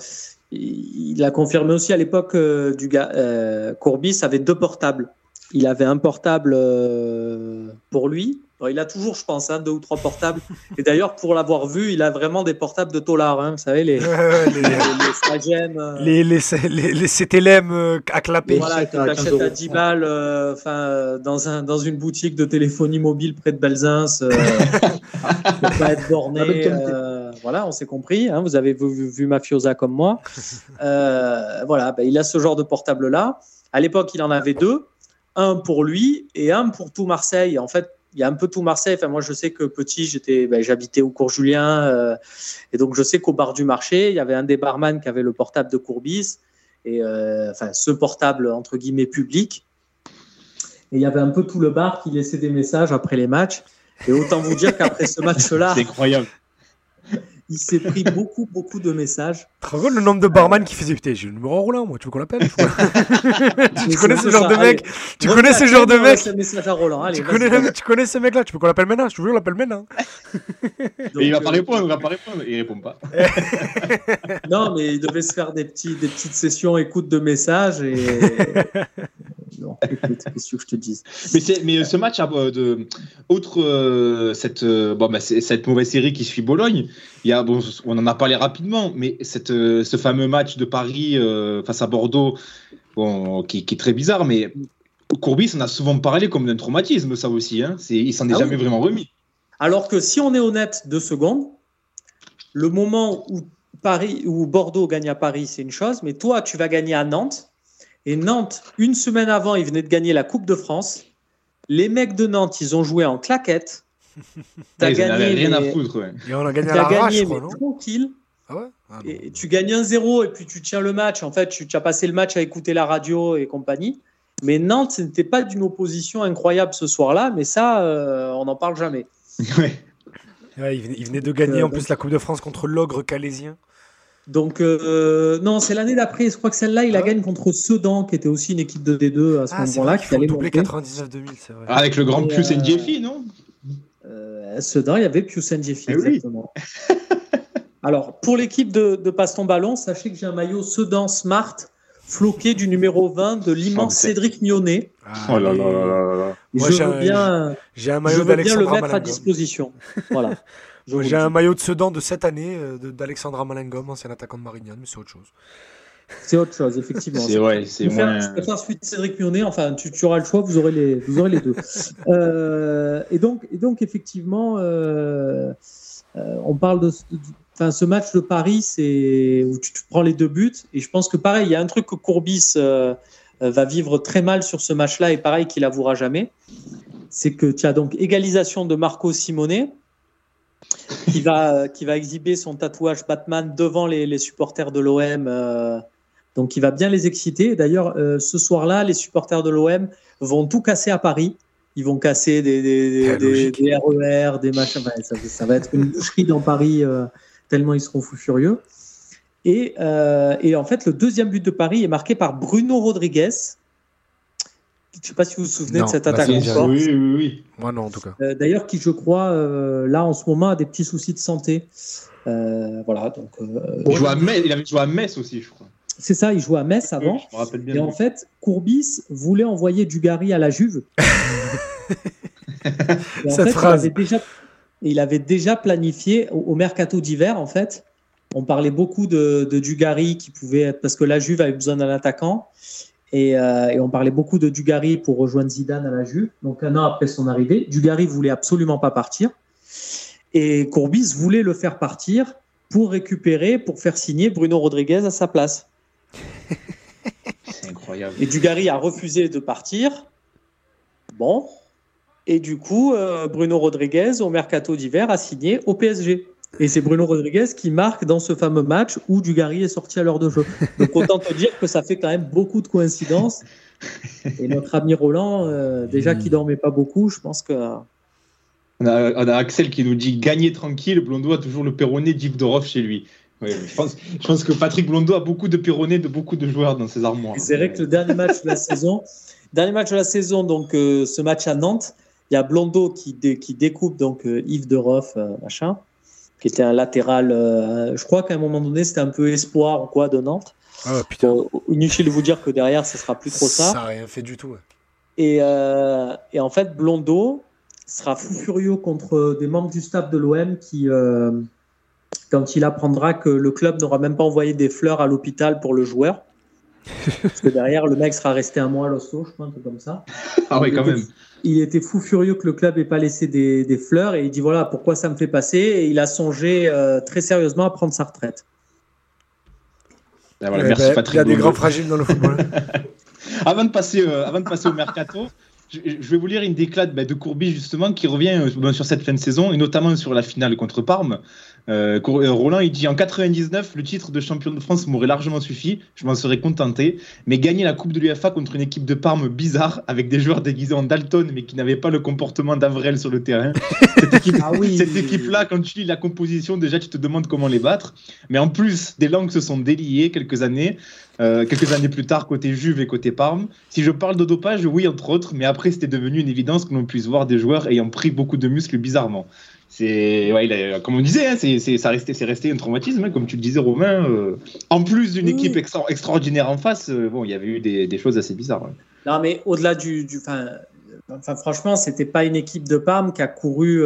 il il a confirmé aussi à l'époque euh, du gars, euh, Courbis avait deux portables. Il avait un portable euh, pour lui. Il a toujours, je pense, hein, deux ou trois portables. Et d'ailleurs, pour l'avoir vu, il a vraiment des portables de Tolar. Hein, vous savez, les, les, les, les Stagem, euh, les, les, les, les CTLM euh, à clapper. voilà, que tu 15 achètes euros. à 10 balles euh, enfin, dans, un, dans une boutique de téléphonie mobile près de Belzins. Euh, pas être borné. euh, voilà, on s'est compris. hein, vous avez vu, vu- vu Mafiosa comme moi. Euh, voilà, ben, il a ce genre de portable-là. À l'époque, il en avait deux. Un pour lui et un pour tout Marseille. En fait, il y a un peu tout Marseille. Enfin, moi, je sais que petit, j'étais, ben, j'habitais au cours Julien. euh, et donc, je sais qu'au bar du marché, il y avait un des barman qui avait le portable de Courbis. Et euh, enfin, ce portable, entre guillemets, public. Et il y avait un peu tout le bar qui laissait des messages après les matchs. Et autant vous dire qu'après ce match-là, C'est incroyable. Il s'est pris beaucoup, beaucoup de messages. Rends compte le nombre de barman qui faisait Putain, j'ai le numéro Roland, moi, tu veux qu'on l'appelle Tu connais ce genre de mec Tu connais ce genre de mec tu connais, ce mec-là Tu veux qu'on l'appelle maintenant Je te jure, on l'appelle maintenant. Il va pas euh, répondre, il va pas répondre. Il répond pas. Non, mais il devait se faire des, petits, des petites sessions écoute de messages. Et... non, écoute, qu'est-ce que je te dise Mais, mais ce match, euh, de, outre euh, cette, euh, bon, bah, cette mauvaise série qui suit Bologne, il y a, bon, on en a parlé rapidement, mais cette, euh, ce fameux match de Paris euh, face à Bordeaux, bon, qui, qui est très bizarre, mais Courbis, on a souvent parlé comme d'un traumatisme, ça aussi. Hein. C'est, il s'en est Ah jamais oui. vraiment remis. Alors que si on est honnête deux secondes, le moment où Paris ou Bordeaux gagne à Paris, c'est une chose, mais toi, tu vas gagner à Nantes. Et Nantes, une semaine avant, ils venaient de gagner la Coupe de France. Les mecs de Nantes, ils ont joué en claquette. T'as gagné. rien à foutre, ouais. Et on a gagné à la gagné, mais tranquille. Ah ouais ah et tu gagnes 1-0 et puis tu tiens le match. En fait, tu, tu, as passé le match à écouter la radio et compagnie. Mais Nantes, ce n'était pas d'une opposition incroyable ce soir-là, mais ça, euh, on n'en parle jamais. Ouais. ouais il, venait, de gagner en plus la Coupe de France contre l'ogre calésien. Donc, euh, non, c'est l'année d'après. Je crois que celle-là, il la ah gagne contre Sedan, qui était aussi une équipe de D2 à ce ah, moment-là. Qui allait doubler 99-2000, c'est vrai. Avec le grand Pius Ndjefi, non? Euh, Sedan, il y avait Pius Ndjefi, eh exactement. Alors, pour l'équipe de, de Passe Ballon, sachez que j'ai un maillot Sedan Smart floqué du numéro 20 de l'immense Cédric Mionnet. oh là là là là là. Moi, je veux bien, j'ai un maillot je veux bien le mettre à disposition. Voilà. J'ai un maillot de Sedan de cette année euh, d'Alexandra Malingom, ancien attaquant de Marignane, mais c'est autre chose. C'est autre chose, effectivement. C'est ouais, c'est moins. Je préfère celui de Cédric Mionnet. Enfin, tu, tu, auras le choix, vous aurez les, vous aurez les deux. euh, et donc, et donc, effectivement, euh, euh, on parle de, Enfin, ce match de Paris, c'est où tu, prends les deux buts. Et je pense que pareil, il y a un truc que Courbis va vivre très mal sur ce match-là, et pareil qu'il avouera jamais. C'est que tu as donc égalisation de Marco Simone, qui va, qui va exhiber son tatouage Batman devant les, supporters de l'OM. Euh, donc, il va bien les exciter. D'ailleurs, ce soir-là, les supporters de l'OM vont tout casser à Paris. Ils vont casser des, des, des, RER, des machins. ça, va être une boucherie dans Paris tellement ils seront fous furieux. Et, euh, et, en fait, le deuxième but de Paris est marqué par Bruno Rodriguez. Je ne sais pas si vous vous souvenez de cette attaque. Oui, oui, oui. Moi non, en tout cas. Euh, d'ailleurs, qui, je crois, euh, là, en ce moment, a des petits soucis de santé. voilà, donc. il, joue à Metz, il avait joué à Metz aussi, je crois. C'est ça, il jouait à Metz avant. je me rappelle bien et en fait, Courbis voulait envoyer Dugarry à la Juve. et en Cette fait, phrase. Il avait déjà il avait déjà planifié au, mercato d'hiver, en fait. On parlait beaucoup de, Dugarry qui pouvait être parce que la Juve avait besoin d'un attaquant. Euh, et, on parlait beaucoup de Dugarry pour rejoindre Zidane à la Juve. Donc un an après son arrivée, Dugarry voulait absolument pas partir. Et Courbis voulait le faire partir pour récupérer, pour faire signer Bruno Rodriguez à sa place. C'est incroyable. Et Dugarry a refusé de partir. Bon, et du coup, euh, Bruno Rodriguez, au mercato d'hiver, a signé au PSG. Et c'est Bruno Rodriguez qui marque dans ce fameux match où Dugarry est sorti à l'heure de jeu. Donc autant te dire que ça fait quand même beaucoup de coïncidences. Et notre ami Roland, euh, déjà qui dormait pas beaucoup, je pense que. On a, Axel qui nous dit gagner tranquille, Blondeau a toujours le perronné d'Yves Doroff chez lui. je, pense, je, pense, que Patrick Blondeau a beaucoup de perronnés de beaucoup de joueurs dans ses armoires. C'est vrai que le dernier match de la saison, dernier match de la saison, donc euh, ce match à Nantes, il y a Blondeau qui, qui découpe donc euh, Yves de Roff, euh, machin, qui était un latéral. Euh, je crois qu'à un moment donné, c'était un peu espoir ou quoi de Nantes. Ah, putain. inutile de vous dire que derrière, ce sera plus trop ça. Ça n'a rien fait du tout. Et, et, en fait, Blondeau sera fou furieux contre des membres du staff de l'OM qui, quand il apprendra que le club n'aura même pas envoyé des fleurs à l'hôpital pour le joueur. Parce que derrière, le mec sera resté un mois à l'hosto, je crois, un truc comme ça. Ah oui, quand même il était fou furieux que le club n'ait pas laissé des, fleurs et il dit voilà pourquoi ça me fait passer? Et il a songé euh, très sérieusement à prendre sa retraite. Ah, voilà, merci ben, Il y a des grands fragiles dans le football. avant, de passer, euh, avant de passer au mercato, je, vais vous lire une déclate ben, de Courbis justement qui revient euh, sur cette fin de saison et notamment sur la finale contre Parme. Euh, euh, Roland, il dit en 99, le titre de champion de France m'aurait largement suffi, je m'en serais contenté. Mais gagner la Coupe de l'UFA contre une équipe de Parme bizarre, avec des joueurs déguisés en Dalton, mais qui n'avaient pas le comportement d'Avrel sur le terrain. Cette ah équipe-là, quand tu lis la composition, déjà tu te demandes comment les battre. Mais en plus, des langues se sont déliées quelques années. Euh, quelques années plus tard, côté Juve et côté Parme. Si je parle de dopage, oui, entre autres, mais après, c'était devenu une évidence que l'on puisse voir des joueurs ayant pris beaucoup de muscles bizarrement c'est ouais, comme on disait, hein, c'est ça c'est resté un traumatisme, hein, comme tu le disais Romain. Euh, en plus d'une équipe extraordinaire en face, euh, bon, il y avait eu des, choses assez bizarres. Non, mais au-delà du, du enfin, franchement, c'était pas une équipe de Parme qui a couru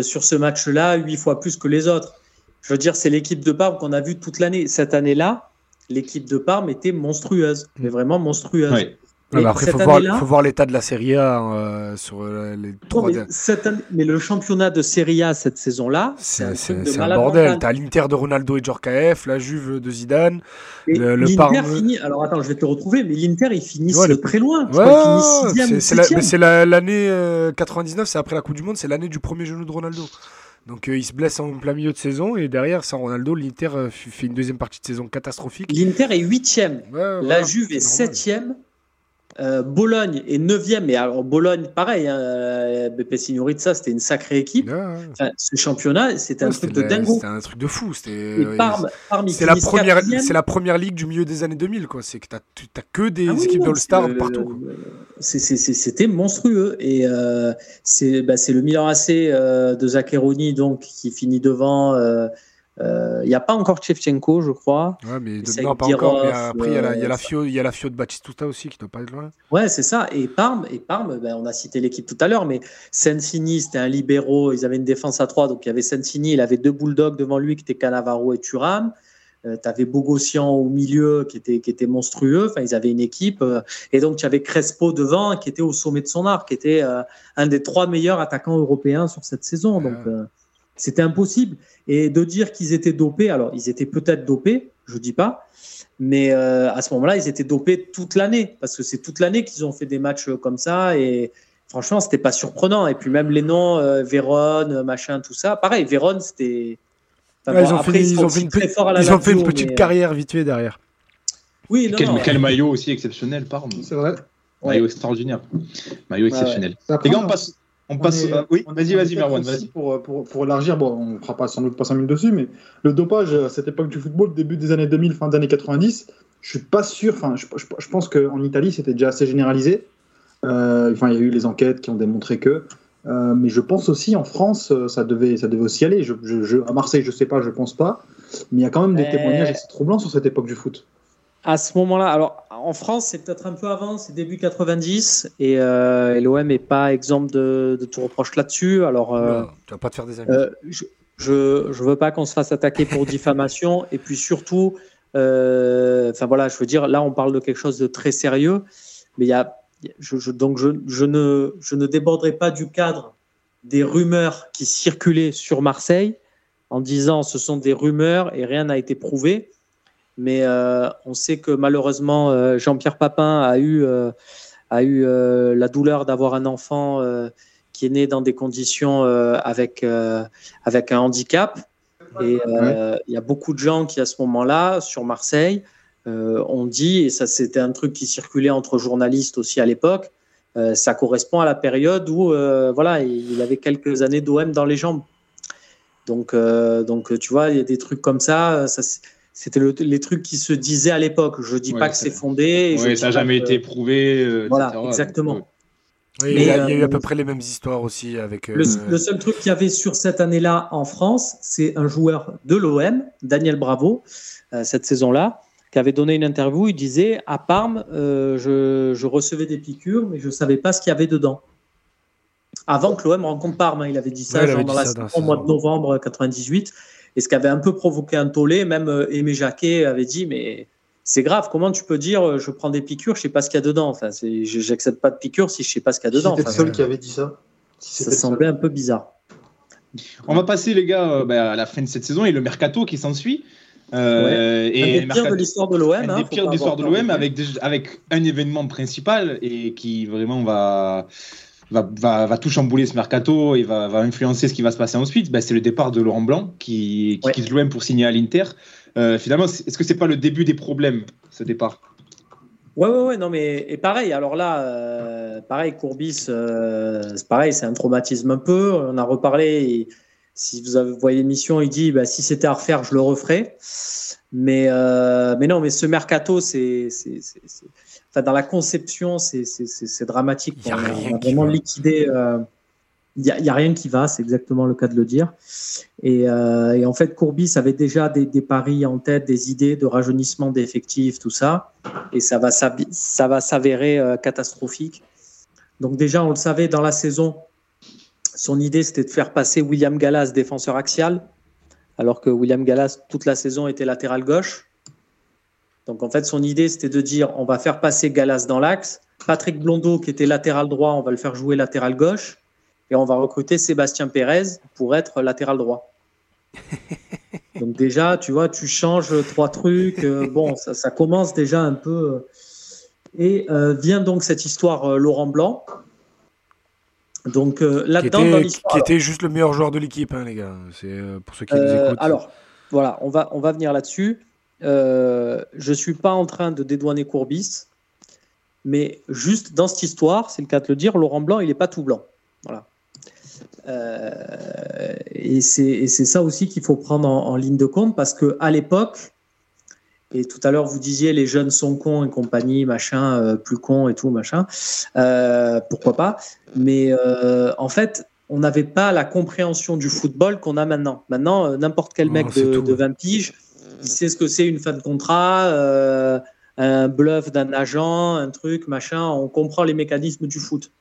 sur ce match-là huit fois plus que les autres. Je veux dire, c'est l'équipe de Parme qu'on a vue toute l'année. Cette année-là, l'équipe de Parme était monstrueuse, mais vraiment monstrueuse. Mais mais après, il faut voir, année-là- faut voir l'état de la Serie A euh, sur euh, les Non, trois. mais, dernières- cette année- mais le championnat de Serie A cette saison-là, c'est un un bordel. T'as l'Inter de Ronaldo et Djorkaeff, la Juve de Zidane. Et le- le l'Inter Parme- finit. Alors attends, je vais te retrouver, mais l'Inter ils finissent Ouais, le- très loin. Ouais, c'est c'est la- l'année euh, 99, c'est après la Coupe du Monde, c'est l'année du premier genou de Ronaldo. Donc euh, il se blesse en plein milieu de saison et derrière, sans Ronaldo, l'Inter euh, fait une deuxième partie de saison catastrophique. L'Inter est huitième. Ouais, La voilà, Juve est septième. Euh, Bologne est neuvième. Mais alors Bologne, pareil, hein, BP Signorizza, c'était une sacrée équipe. Ouais, ouais. Enfin, ce championnat, c'était un truc de la- dingo. C'était un truc de fou. C'était Et Parme, Parme ils c'est la première, c'est la première ligue du milieu des années 2000 quoi. C'est que t'as tu- t'as que des Ah oui, équipes d'All-Star partout. quoi. C'était monstrueux. Et euh, c'est bah, c'est le Milan AC euh, de Zaccheroni donc, qui finit devant. euh, euh, Il n'y a pas encore Shevchenko, je crois. Ouais, mais de- non, pas encore. Mais après, il y a la, il y a la euh, Fio, il y a la Fio de Batistuta aussi qui doit pas être loin. Ouais, c'est ça. Et Parme, et Parme ben, on a cité l'équipe tout à l'heure, mais Sensini, c'était un libéraux. Ils avaient une défense à trois. Donc il y avait Sensini, il avait deux bulldogs devant lui qui étaient Cannavaro et Thuram. Euh, tu avais Bogossian au milieu qui était, qui était monstrueux. Enfin, ils avaient une équipe. euh, et donc, tu avais Crespo devant qui était au sommet de son art, qui était euh, un des trois meilleurs attaquants européens sur cette saison. Donc, Ouais. euh, c'était impossible. Et de dire qu'ils étaient dopés, alors ils étaient peut-être dopés, je dis pas, mais à ce moment-là, ils étaient dopés toute l'année, parce que c'est toute l'année qu'ils ont fait des matchs comme ça. Et franchement, c'était pas surprenant. Et puis même les noms, Vérone, machin, tout ça. Pareil, Vérone, c'était. Enfin, Ouais, bon, ils ont après, fait, ils ils sont ont aussi fait une, très petite- forts à la ils ont fait une Lazio, petite mais, euh, carrière vite fait derrière. Oui, non, Quel, non, quel maillot aussi exceptionnel, Parme. C'est vrai. Ouais. Maillot extraordinaire. Maillot Ouais, exceptionnel. Les gars, on on- passe. On est- euh, oui, vas-y, vas-y, Merwan, vas-y. Pour, pour, pour élargir, bon, on ne fera pas, sans doute pas 5 minutes dessus, mais le dopage à cette époque du football, début des années 2000, fin des années 90, je suis pas sûr, enfin, je, je- je pense qu'en Italie, c'était déjà assez généralisé. Euh, Enfin, il y a eu les enquêtes qui ont démontré que. Euh, mais je pense aussi en France, euh, ça devait, ça devait aussi aller. Je, je- je- à Marseille, je sais pas, je pense pas. Mais il y a quand même des Euh, témoignages assez troublants sur cette époque du foot. À ce moment-là, alors en France, c'est peut-être un peu avant, c'est début 90, et, euh, et l'OM n'est pas exemple de, de tout reproche là-dessus. Alors. euh, Oula, tu vas pas te faire des amis. Euh, je je veux pas qu'on se fasse attaquer pour diffamation et puis surtout euh, enfin voilà je veux dire là on parle de quelque chose de très sérieux mais il y a je, je- donc je, je ne je ne déborderai pas du cadre des rumeurs qui circulaient sur Marseille en disant ce sont des rumeurs et rien n'a été prouvé mais euh, on sait que malheureusement euh, Jean-Pierre Papin a eu euh, a eu la douleur d'avoir un enfant qui est né dans des conditions avec, avec un handicap. Et il y a beaucoup de gens qui, à ce moment-là, sur Marseille, euh, ont dit, et ça c'était un truc qui circulait entre journalistes aussi à l'époque, euh, ça correspond à la période où euh, voilà, il avait quelques années d'OM dans les jambes. Donc, euh, donc tu vois, il y a des trucs comme ça. c'était le- les trucs qui se disaient à l'époque. Je dis Ouais, pas que c'est fondé. Ouais, dis ça n'a jamais que- été prouvé. euh, Voilà, etc. exactement. Donc, Oui, il, y a, il y a eu à peu près les mêmes histoires aussi avec. euh, Le, le seul truc qu'il y avait sur cette année-là en France, c'est un joueur de l'OM, Daniel Bravo, euh, cette saison-là, qui avait donné une interview. Il disait À Parme, euh, je, je recevais des piqûres, mais je ne savais pas ce qu'il y avait dedans. Avant que l'OM rencontre Parme, hein, il avait dit ça, Ouais, il genre avait dans dit la ça dans la saison, au mois de novembre 98. Et ce qui avait un peu provoqué un tollé, même euh, Aimé Jacquet avait dit Mais c'est grave, comment tu peux dire euh, je prends des piqûres, je sais pas ce qu'il y a dedans Enfin, n'accepte pas de piqûres si je sais pas ce qu'il y a dedans. C'était le Enfin, seul qui avait dit ça. Ça le semblait un peu bizarre. On va passer, les gars, euh, bah, à la fin de cette saison et le mercato qui s'ensuit. Euh, Un et des pires de l'histoire de l'OM. un hein, des pires de l'histoire de l'OM de avec, des- avec un événement principal et qui vraiment va, va, va, va tout chambouler ce mercato et va, va influencer ce qui va se passer ensuite. Ben, c'est le départ de Laurent Blanc qui, qui Ouais. quitte l'OM pour signer à l'Inter. Euh, finalement, est-ce que c'est pas le début des problèmes, ce départ? Ouais, ouais, ouais, non, mais et pareil, alors là, euh, pareil, Courbis, euh, c'est pareil, c'est un traumatisme un peu. On a reparlé. Si vous voyé l'émission, il dit bah, si c'était à refaire, je le referais. Mais, euh, mais non, mais ce mercato, c'est. c'est- c'est- c'est- Enfin, dans la conception, c'est dramatique. Il y a On a vraiment liquidé. euh, Il n'y a, rien qui va, c'est exactement le cas de le dire. Et, euh, et en fait, Courbis avait déjà des, des paris en tête, des idées de rajeunissement d'effectifs, tout ça. Et ça va, s'abi- ça va s'avérer euh, catastrophique. Donc déjà, on le savait dans la saison, son idée, c'était de faire passer William Gallas défenseur axial, alors que William Gallas, toute la saison, était latéral gauche. Donc en fait, son idée, c'était de dire, on va faire passer Gallas dans l'axe, Patrick Blondeau, qui était latéral droit, on va le faire jouer latéral gauche. Et on va recruter Sébastien Pérez pour être latéral droit. Donc déjà, tu vois, tu changes trois trucs. euh, bon, ça, ça commence déjà un peu. Et euh, vient donc cette histoire euh, Laurent Blanc. Donc euh, là-dedans, dans l'histoire. qui était juste le meilleur joueur de l'équipe, hein, les gars. C'est euh, pour ceux qui nous Euh, écoutent. alors, voilà, on va, on va venir là-dessus. Je ne suis pas en train de dédouaner Courbis, mais juste dans cette histoire, c'est le cas de le dire, Laurent Blanc, il n'est pas tout blanc. Voilà. Et c'est et c'est ça aussi qu'il faut prendre en, en ligne de compte parce qu'à l'époque, et tout à l'heure vous disiez les jeunes sont cons et compagnie, machin, euh, plus cons et tout, machin, euh, pourquoi pas, mais euh, en fait, on n'avait pas la compréhension du football qu'on a maintenant. Maintenant, n'importe quel mec de, de 20 piges, il sait ce que c'est une fin de contrat, un bluff d'un agent, un truc, machin. On comprend les mécanismes du foot.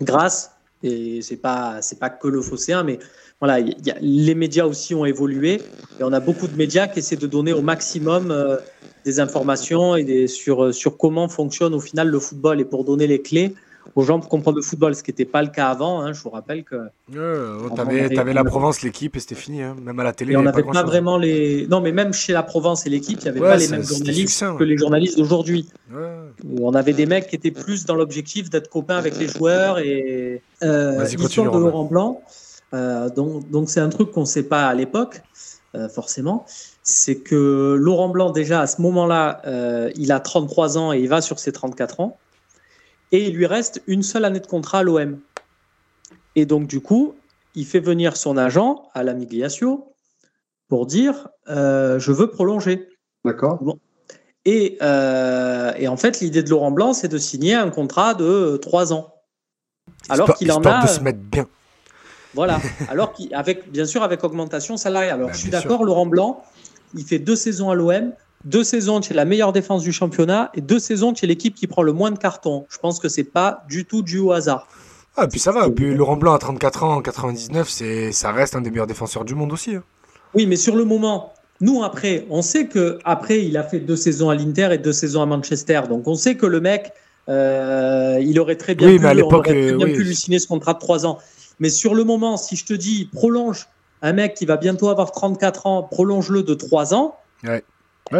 Grâce, et c'est pas c'est pas que le Phocéen, mais voilà, il y a- les médias aussi ont évolué et on a beaucoup de médias qui essaient de donner au maximum euh, des informations et des, sur, sur comment fonctionne au final le football et pour donner les clés aux gens pour comprendre le football, ce qui n'était pas le cas avant. hein. Je vous rappelle que On t'avais, avait- la Provence, l'équipe, et c'était fini. hein. Même à la télé, et on n'avait pas, vraiment les. Non, mais même chez la Provence et l'équipe, il n'y avait Ouais, pas les mêmes journalistes succinct, que les journalistes d'aujourd'hui. Ouais. On avait des mecs qui étaient plus dans l'objectif d'être copains avec les joueurs et euh, l'histoire de. Laurent Blanc. Euh, donc, donc c'est un truc qu'on ne sait pas à l'époque, euh, forcément. C'est que Laurent Blanc, déjà à ce moment-là, euh, il a 33 ans et il va sur ses 34 ans. Et il lui reste une seule année de contrat à l'OM. Et donc, du coup, il fait venir son agent à la Migliaccio pour dire euh, Je veux prolonger. D'accord. Et, euh, et en fait, l'idée de Laurent Blanc, c'est de signer un contrat de trois ans. Alors qu'il en a. de se mettre bien. Voilà. Alors qu'il, avec, bien sûr, avec augmentation salariale. Alors, Bah, je suis d'accord, Laurent Blanc, il fait deux saisons à l'OM, deux saisons chez la meilleure défense du championnat et deux saisons chez l'équipe qui prend le moins de cartons. Je pense que c'est pas du tout dû au hasard. Ah, et puis ça va. Et puis Laurent Blanc à 34 ans, en 99, c'est, ça reste un des meilleurs défenseurs du monde aussi. hein. Oui, mais sur le moment, nous après, on sait que après il a fait deux saisons à l'Inter et deux saisons à Manchester, donc on sait que le mec, euh, il aurait très bien Oui, pu, mais à on l'époque, aurait très euh, oui. pu lui signer ce contrat de trois ans. Mais sur le moment, si je te dis prolonge un mec qui va bientôt avoir 34 ans, prolonge-le de trois ans, Ouais,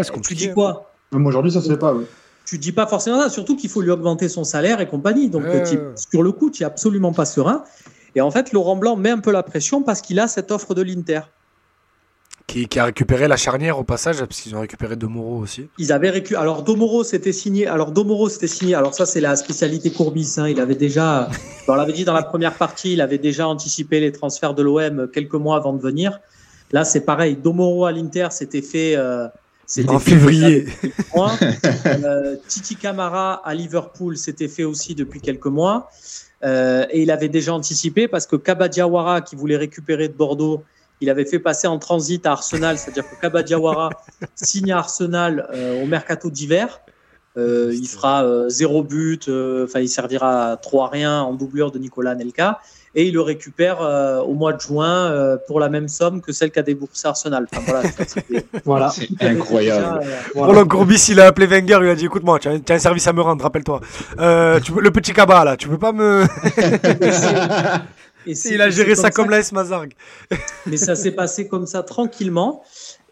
c'est tu dis quoi? Même aujourd'hui, ça se fait pas. ouais. tu dis pas forcément ça, surtout qu'il faut lui augmenter son salaire et compagnie. Donc, Ouais. euh, sur le coup, tu es absolument pas serein. Et en fait, Laurent Blanc met un peu la pression parce qu'il a cette offre de l'Inter. Qui, qui a récupéré la charnière au passage, parce qu'ils ont récupéré De Moreau aussi. Ils avaient. Alors Domoro c'était signé. Alors Domoro c'était signé. Alors ça c'est la spécialité Courbis. hein. Il avait déjà, on l'avait dit dans la première partie, il avait déjà anticipé les transferts de l'OM quelques mois avant de venir. Là c'est pareil. Domoro à l'Inter c'était fait. euh, En février. mois. Euh, Titi Camara à Liverpool c'était fait aussi depuis quelques mois. Euh, et il avait déjà anticipé parce que Kaba Diawara qui voulait récupérer de Bordeaux, il avait fait passer en transit à Arsenal, c'est-à-dire que Kaba Diawara signe à Arsenal euh, au mercato d'hiver. Euh, il fera euh, zéro but, euh, enfin il servira à 3 rien en doublure de Nicolas Nelka et il le récupère euh, au mois de juin euh, pour la même somme que celle qu'a déboursé Arsenal. Enfin, voilà. C'est incroyable. déjà, euh, Voilà. Roland Courbis, il a appelé Wenger, il a dit écoute-moi, tu as, tu as un service à me rendre, rappelle-toi. Euh, le petit cabas là, tu peux pas me. et il a géré ça comme comme l'AS Mazargue. mais ça s'est passé comme ça tranquillement.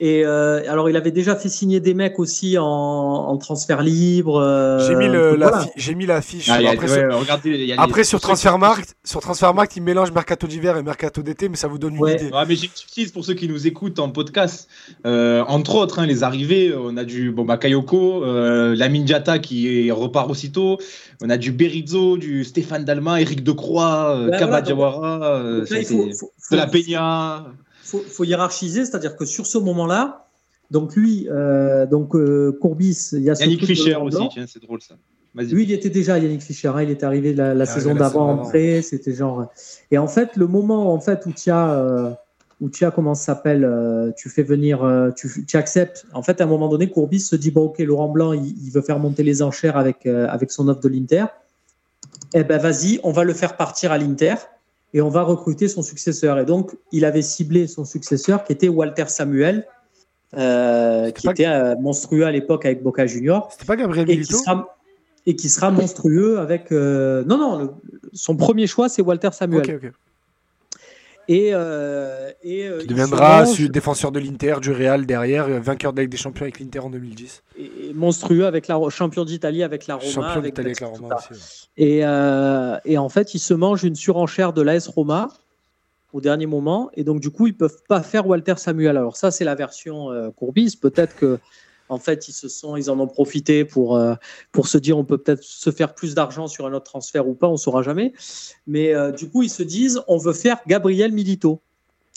Et euh, alors, il avait déjà fait signer des mecs aussi en, en transfert libre. euh, J'ai mis, le, la voilà. j'ai mis la fiche. Ah, a- après, ouais, sur, regardez, il y a les- après, sur pour ceux qui- Transfermarkt, sur Transfermarkt, il mélange mercato d'hiver et mercato d'été, mais ça vous donne une Ouais. idée. Ouais, mais j'utilise pour ceux qui nous écoutent en podcast. Euh, entre autres, hein, les arrivées, on a du bon, bah, Kayoko, euh, Lamine Diatta qui repart aussitôt. On a du Berizzo, du Stéphane Dalma, Eric Decroix, euh, Kaba Diawara, euh, de la Peña. Faut, faut hiérarchiser, c'est-à-dire que sur ce moment-là, donc lui, euh, donc euh, Courbis, il y a Yannick Fischer aussi, tiens, c'est drôle ça. Vas-y. Lui, il était déjà Yannick Fischer, hein, il est arrivé la, saison d'avant en prêt, c'était genre. Et en fait, le moment en fait où tu as, euh, où tu as comment ça s'appelle, euh, tu fais venir, euh, tu, tu acceptes. En fait, à un moment donné, Courbis se dit bon, ok, Laurent Blanc, il, il veut faire monter les enchères avec euh, avec son offre de l'Inter. Eh ben, vas-y, on va le faire partir à l'Inter et on va recruter son successeur. Et donc, il avait ciblé son successeur qui était Walter Samuel, euh, qui était euh, monstrueux à l'époque avec Boca Junior C'était pas Gabriel et qui Milito sera et qui sera monstrueux avec. euh, Non, non, le- son premier choix, c'est Walter Samuel. Et, euh, et, euh, Qui deviendra défenseur de l'Inter, du Real derrière, euh, vainqueur de la Ligue des Champions avec l'Inter en 2010. et- et monstrueux avec la champion d'Italie avec la Roma. Champion d'Italie avec la. Roma aussi. ouais. Et, euh, et en fait, il se mange une surenchère de l'AS Roma au dernier moment. Et donc, du coup, ils peuvent pas faire Walter Samuel. Alors, ça, c'est la version euh, Courbis. Peut-être que. En fait, ils se sont, ils en ont profité pour euh, pour se dire, on peut peut-être se faire plus d'argent sur un autre transfert ou pas, on saura jamais. Mais euh, du coup, ils se disent, on veut faire Gabriel Milito,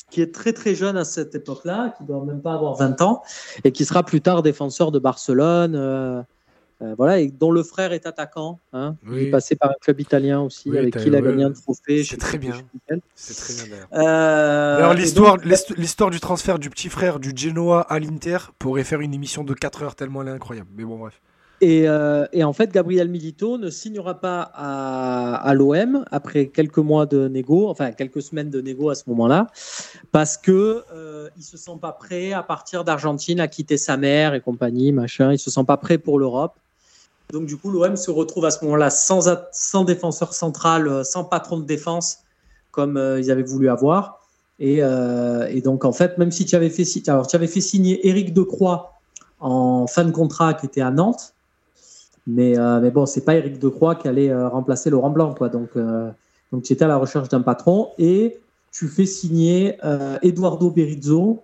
qui est très très jeune à cette époque-là, qui doit même pas avoir 20 ans, et qui sera plus tard défenseur de Barcelone. Euh, euh, voilà, et dont le frère est attaquant. Hein, Il est passé par un club italien aussi, Oui, avec qui il a gagné un trophée. C'est très bien. C'est très bien d'ailleurs. Euh, D'ailleurs, et l'histoire, donc, du transfert du petit frère du Genoa à l'Inter pourrait faire une émission de 4 heures tellement elle est incroyable. Mais bon, bref. Et, euh, et en fait, Gabriel Milito ne signera pas à, à l'OM après quelques mois de négo, enfin quelques semaines de négo à ce moment-là, parce que euh, il se sent pas prêt à partir d'Argentine, à quitter sa mère et compagnie, machin. Il se sent pas prêt pour l'Europe. Donc du coup, l'OM se retrouve à ce moment-là sans, défenseur central, euh, sans patron de défense comme euh, ils avaient voulu avoir. Et, euh, et donc en fait, même si tu avais fait, alors tu avais fait signer Éric Decroix en fin de contrat qui était à Nantes. Mais, euh, mais bon, c'est pas Éric Decroix qui allait remplacer Laurent Blanc. Quoi. Donc, donc tu étais à la recherche d'un patron et tu fais signer Eduardo Berizzo,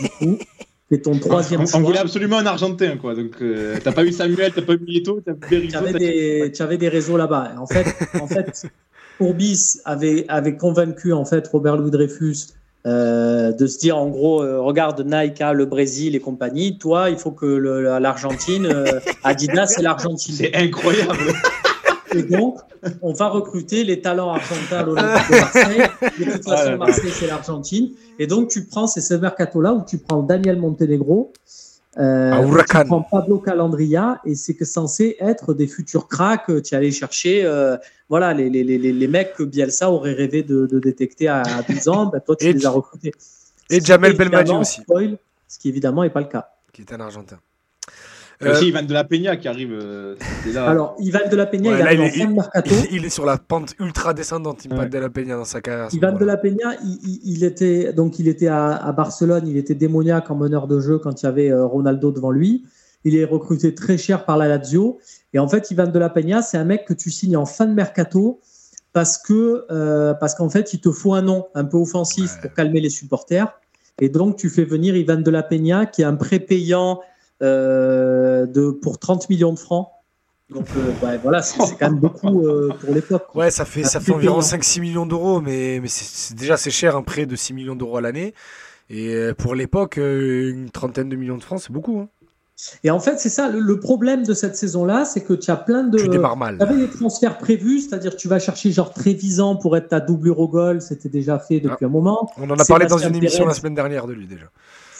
du coup, qui est ton troisième On, on voulait absolument un Argentin, quoi. Donc, euh, t'as pas eu Samuel, t'as pas eu Milito, t'as eu Tu Berizzo. avais t'as- des, tu avais des réseaux là-bas. En fait, en fait Courbis avait, avait convaincu en fait, Robert Louis Dreyfus euh, de se dire en gros, euh, regarde Nike, a le Brésil et compagnie, toi, il faut que l'Argentine, Adidas, c'est l'Argentine. C'est incroyable. Et donc, on va recruter les talents argentins à l'Olympique de Marseille. De toute Ah façon, là. Marseille, c'est l'Argentine. Et donc, tu prends ces ce mercato-là où tu prends Daniel Montenegro, euh, Huracan. tu prends Pablo Calandria, et c'est que censé être des futurs cracks. euh, Tu es allé chercher euh, voilà, les, les, les, les mecs que Bielsa aurait rêvé de, de détecter à, à 12 ans. Ben, toi, tu Et les as recrutés. et Jamel Belmadi aussi. spoil, ce qui évidemment n'est pas le cas. Qui est un Argentin. Il y a Euh, aussi Ivan de la Peña qui arrive. euh, c'était là. Alors, Ivan de la Peña, Ouais, il là, arrive il en est- fin de mercato. il, il est sur la pente ultra descendante, Ivan Ouais. de la Peña dans sa carrière. à ce Ivan de moment-là. la Peña, il, il- il était donc il était à, à Barcelone, il était démoniaque en meneur de jeu quand il y avait euh, Ronaldo devant lui. Il est recruté très cher par la Lazio et en fait Ivan de la Peña, c'est un mec que tu signes en fin de mercato parce que euh, parce qu'en fait il te faut un nom un peu offensif Ouais. pour calmer les supporters et donc tu fais venir Ivan de la Peña qui est un prêt payant euh, de pour 30 millions de francs. Donc euh, voilà, c'est quand même beaucoup euh, pour l'époque. quoi. Ouais, ça fait, ça fait environ payant. 5-6 millions d'euros, mais, mais c'est déjà c'est cher un prêt de 6 millions d'euros à l'année. Et euh, pour l'époque, euh, une trentaine de millions de francs, c'est beaucoup. hein. Et en fait, c'est ça, le, le problème de cette saison-là, c'est que tu as plein de. Tu démarres mal. Tu avais des transferts prévus, c'est-à-dire tu vas chercher genre Trévisan pour être ta double Eurogol, c'était déjà fait depuis un moment. On en a parlé dans une émission Pérez. la semaine dernière de lui déjà.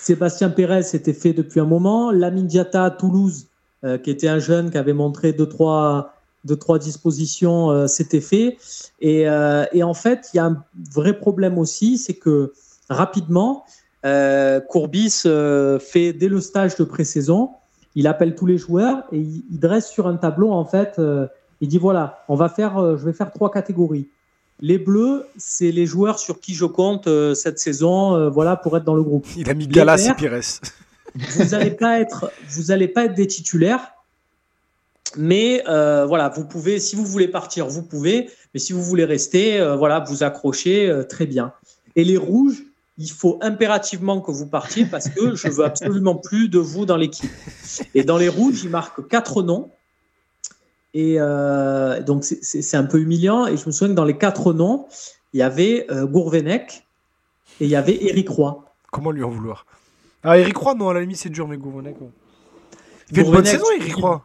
Sébastien Pérez, c'était fait depuis un moment. Lamine Diatta à Toulouse, euh, qui était un jeune qui avait montré deux, trois, deux, trois dispositions, euh, c'était fait. Et, euh, et en fait, il y a un vrai problème aussi, c'est que rapidement, Courbis fait dès le stage de pré-saison, il appelle tous les joueurs et il, dresse sur un tableau en fait. il dit voilà, je vais faire trois catégories. Les bleus, c'est les joueurs sur qui je compte euh, cette saison, euh, voilà, pour être dans le groupe Il a mis Galas et. Pires. vous n'allez pas être, vous allez pas être des titulaires, mais euh, voilà, vous pouvez, si vous voulez partir, vous pouvez, mais si vous voulez rester, voilà, vous accrochez très bien. Et les rouges, il faut impérativement que vous partiez parce que je veux absolument plus de vous dans l'équipe. Et dans les rouges, il marque quatre noms. Et euh, donc c'est- un peu humiliant. Et je me souviens que dans les quatre noms, il y avait euh, Gourvenec et il y avait Eric Roy. Comment lui en vouloir? Ah, Eric Roy, non, à la limite, c'est dur, mais Gourvenec. ouais. Il fait une bonne Gourvenec, saison, Eric Roy.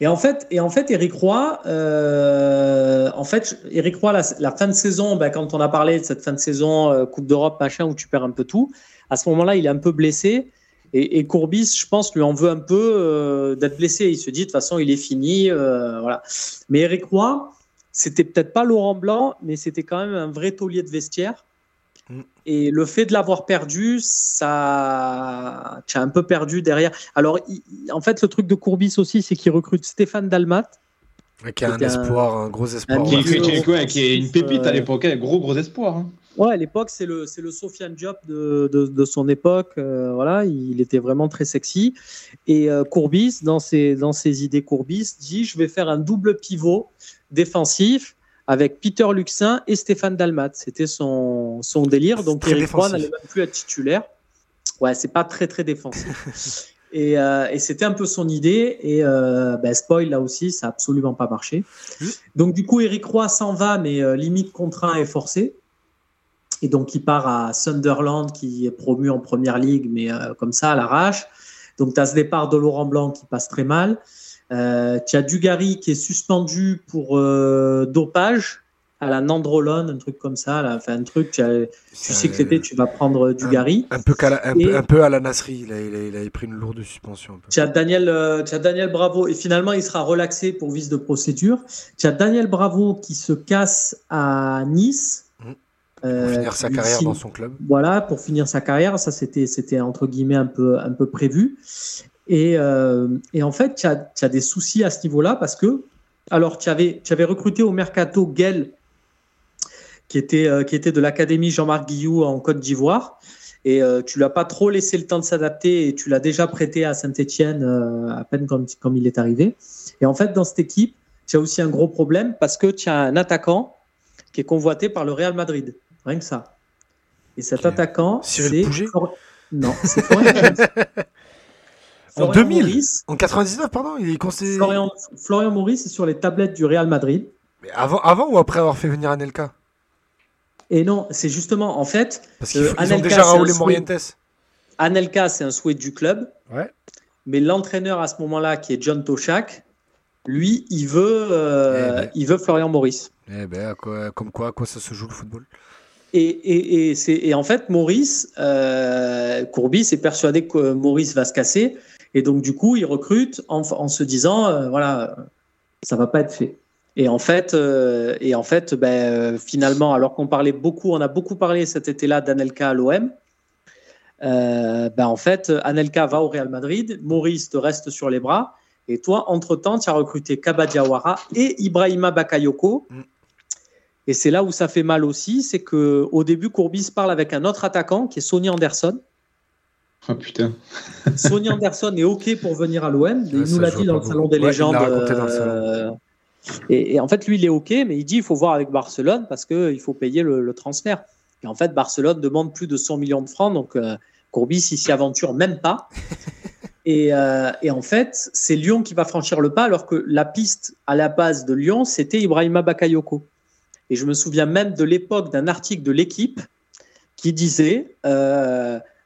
Et en fait, et en fait, Eric Roy, euh, en fait, Eric Roy, la, la fin de saison, ben, quand on a parlé de cette fin de saison euh, Coupe d'Europe, machin, où tu perds un peu tout, à ce moment-là, il est un peu blessé. Et, et Courbis, je pense, lui en veut un peu euh, d'être blessé. Il se dit, de toute façon, il est fini. euh, voilà. Mais Eric Roy, c'était peut-être pas Laurent Blanc, mais c'était quand même un vrai taulier de vestiaire. Mm. Et le fait de l'avoir perdu, ça, tu as un peu perdu derrière. Alors, en fait, le truc de Courbis aussi, c'est qu'il recrute Stéphane Dalmat. Qui a un espoir, un, gros espoir. Qui, est une pépite à l'époque, un gros gros espoir. Hein. Ouais, à l'époque, c'est le, c'est le Sofiane Diop de, de, son époque. Euh, voilà, il était vraiment très sexy. Et euh, Courbis, dans ses, dans ses idées Courbis, dit je vais faire un double pivot défensif avec Peter Luxin et Stéphane Dalmat. C'était son, son délire. Donc Eric Roy n'allait même plus être titulaire. Ouais, c'est pas très très défensif. et, euh, et c'était un peu son idée. Et euh, ben, spoil là aussi, ça a absolument pas marché. Donc du coup, Eric Roy s'en va, mais euh, limite contraint et forcé. Et donc il part à Sunderland, qui est promu en première ligue, mais comme ça à l'arrache. Donc tu as ce départ de Laurent Blanc qui passe très mal. Euh, tu as Dugarry qui est suspendu pour euh, dopage à la nandrolone, un truc comme ça. Là. Enfin, un truc, tu, sais que l'été, tu vas prendre Dugarry. Un, peu, un, peu, à la Nasri, il, a, il, a, pris une lourde suspension. Tu as, Daniel, euh, as Daniel Bravo, et finalement, il sera relaxé pour vice de procédure. Tu as Daniel Bravo qui se casse à Nice. Pour finir sa carrière dans son club. Voilà, pour finir sa carrière, ça c'était entre guillemets un peu, un peu prévu. Et, euh, et en fait, tu as, as, des soucis à ce niveau-là parce que, alors, tu avais, avais recruté au Mercato Guel, qui était, euh, qui était de l'Académie Jean-Marc Guillou en Côte d'Ivoire. Et euh, tu l'as pas trop laissé le temps de s'adapter et tu l'as déjà prêté à Saint-Etienne à peine comme, comme il est arrivé. Et en fait, dans cette équipe, tu as aussi un gros problème parce que tu as un attaquant qui est convoité par le Real Madrid. Rien que ça. Et cet attaquant, c'est. Non, c'est En 2000 En 99, pardon il est Florian, Florian Maurice est sur les tablettes du Real Madrid. Mais avant, avant ou après avoir fait venir Anelka? Et non, c'est justement, en fait. Parce qu'ils euh, ont déjà Raoul et Morientes. Anelka, c'est un souhait du club. Ouais. Mais l'entraîneur à ce moment-là, qui est John Toshak, lui, il veut, euh, eh ben. il veut Florian Maurice. Eh ben, comme quoi, à quoi ça se joue le football? Et, et, en fait, Maurice, euh, Courbis est persuadé que Maurice va se casser. Et donc, du coup, il recrute en, se disant, euh, voilà, ça va pas être fait. Et en fait, euh, et en fait ben, finalement, alors qu'on parlait beaucoup, on a beaucoup parlé cet été-là d'Anelka à l'OM, euh, ben, en fait, Anelka va au Real Madrid, Maurice te reste sur les bras, et toi, entre-temps, tu as recruté Kaba et Ibrahima Bakayoko. Et c'est là où ça fait mal aussi, c'est que au début, Courbis parle avec un autre attaquant qui est Sonny Anderson. Oh putain. Sonny Anderson est OK pour venir à l'OM. il nous l'a dit dans le Salon des légendes. Euh, et, en fait, lui, il est OK, mais il dit il faut voir avec Barcelone parce qu'il faut payer le, transfert. Et en fait, Barcelone demande plus de 100 millions de francs, donc euh, Courbis, il s'y aventure même pas. Euh, et, en fait, c'est Lyon qui va franchir le pas, alors que la piste à la base de Lyon, c'était Ibrahima Bakayoko. Et je me souviens même de l'époque d'un article de l'équipe qui disait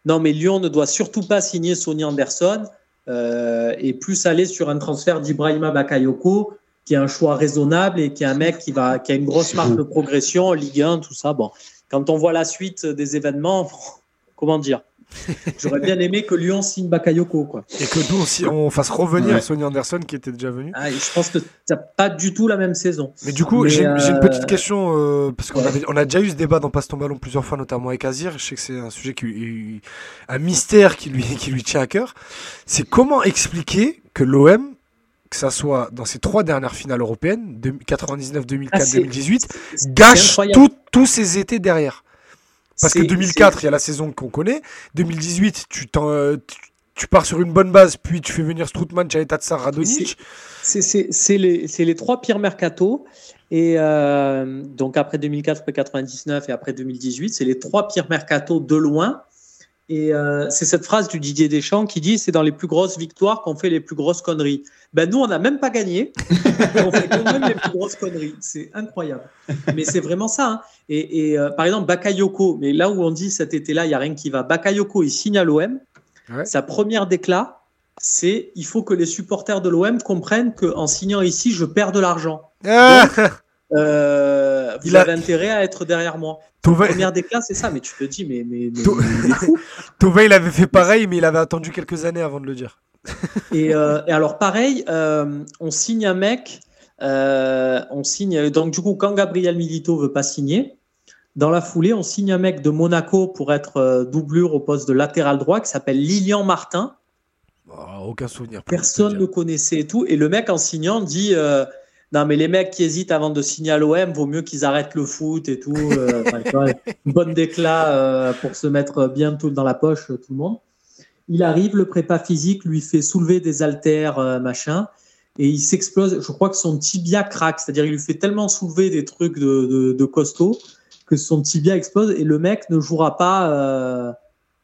non, mais Lyon ne doit surtout pas signer Sonny Anderson euh, et plus aller sur un transfert d'Ibrahima Bakayoko, qui est un choix raisonnable et qui est un mec qui, a une grosse marque de progression, Ligue 1, tout ça. Bon, quand on voit la suite des événements, comment dire? J'aurais bien aimé que Lyon signe Bakayoko. Quoi. Et que nous, on fasse revenir Sonny Anderson qui était déjà venu. Ah, je pense que tu pas du tout la même saison. Mais du coup, j'ai une euh, petite question, euh, parce qu'on on a déjà eu ce débat dans Passe ton ballon plusieurs fois, notamment avec Azir. Je sais que c'est un sujet qui un mystère qui lui, qui lui tient à cœur. C'est comment expliquer que l'OM, que ça soit dans ses trois dernières finales européennes, 99, 2004, 2018, gâche tous ses étés derrière. Parce que 2004, il y a la saison qu'on connaît. 2018, tu, euh, tu, pars sur une bonne base, puis tu fais venir Stroutman, Tsar, Radonic. C'est les, les, trois pires mercato. Et euh, donc après 2004, après 99 et après 2018, c'est les trois pires mercato de loin. Et euh, c'est cette phrase du Didier Deschamps qui dit c'est dans les plus grosses victoires qu'on fait les plus grosses conneries. Ben nous, on n'a même pas gagné. on fait quand même les plus grosses conneries. C'est incroyable. Mais c'est vraiment ça. Hein. Et, euh, par exemple, Bakayoko, mais là où on dit cet été-là, il n'y a rien qui va. Bakayoko, il signe à l'OM. Sa première déclat, c'est il faut que les supporters de l'OM comprennent qu'en signant ici, je perds de l'argent. Ah euh, vous il avez intérêt à être derrière moi. La première déclat, c'est ça, mais tu te dis, mais. mais, mais il avait fait pareil, mais il avait attendu quelques années avant de le dire. Euh, et, alors, pareil, euh, on signe un mec, on signe. Donc, du coup, quand Gabriel Milito veut pas signer, Dans la foulée, on signe un mec de Monaco pour être doublure au poste de latéral droit qui s'appelle Lilian Martin. Oh, aucun souvenir. Personne ne le connaissait et tout. Et le mec en signant dit Non, mais les mecs qui hésitent avant de signer à l'OM, vaut mieux qu'ils arrêtent le foot et tout. Euh, une bonne déclat euh, pour se mettre bien tout dans la poche, tout le monde. Il arrive, le prépa physique lui fait soulever des haltères, euh, machin, et il s'explose. Je crois que son tibia craque, c'est-à-dire il lui fait tellement soulever des trucs de, de, de costaud que son tibia explose et le mec ne jouera pas euh,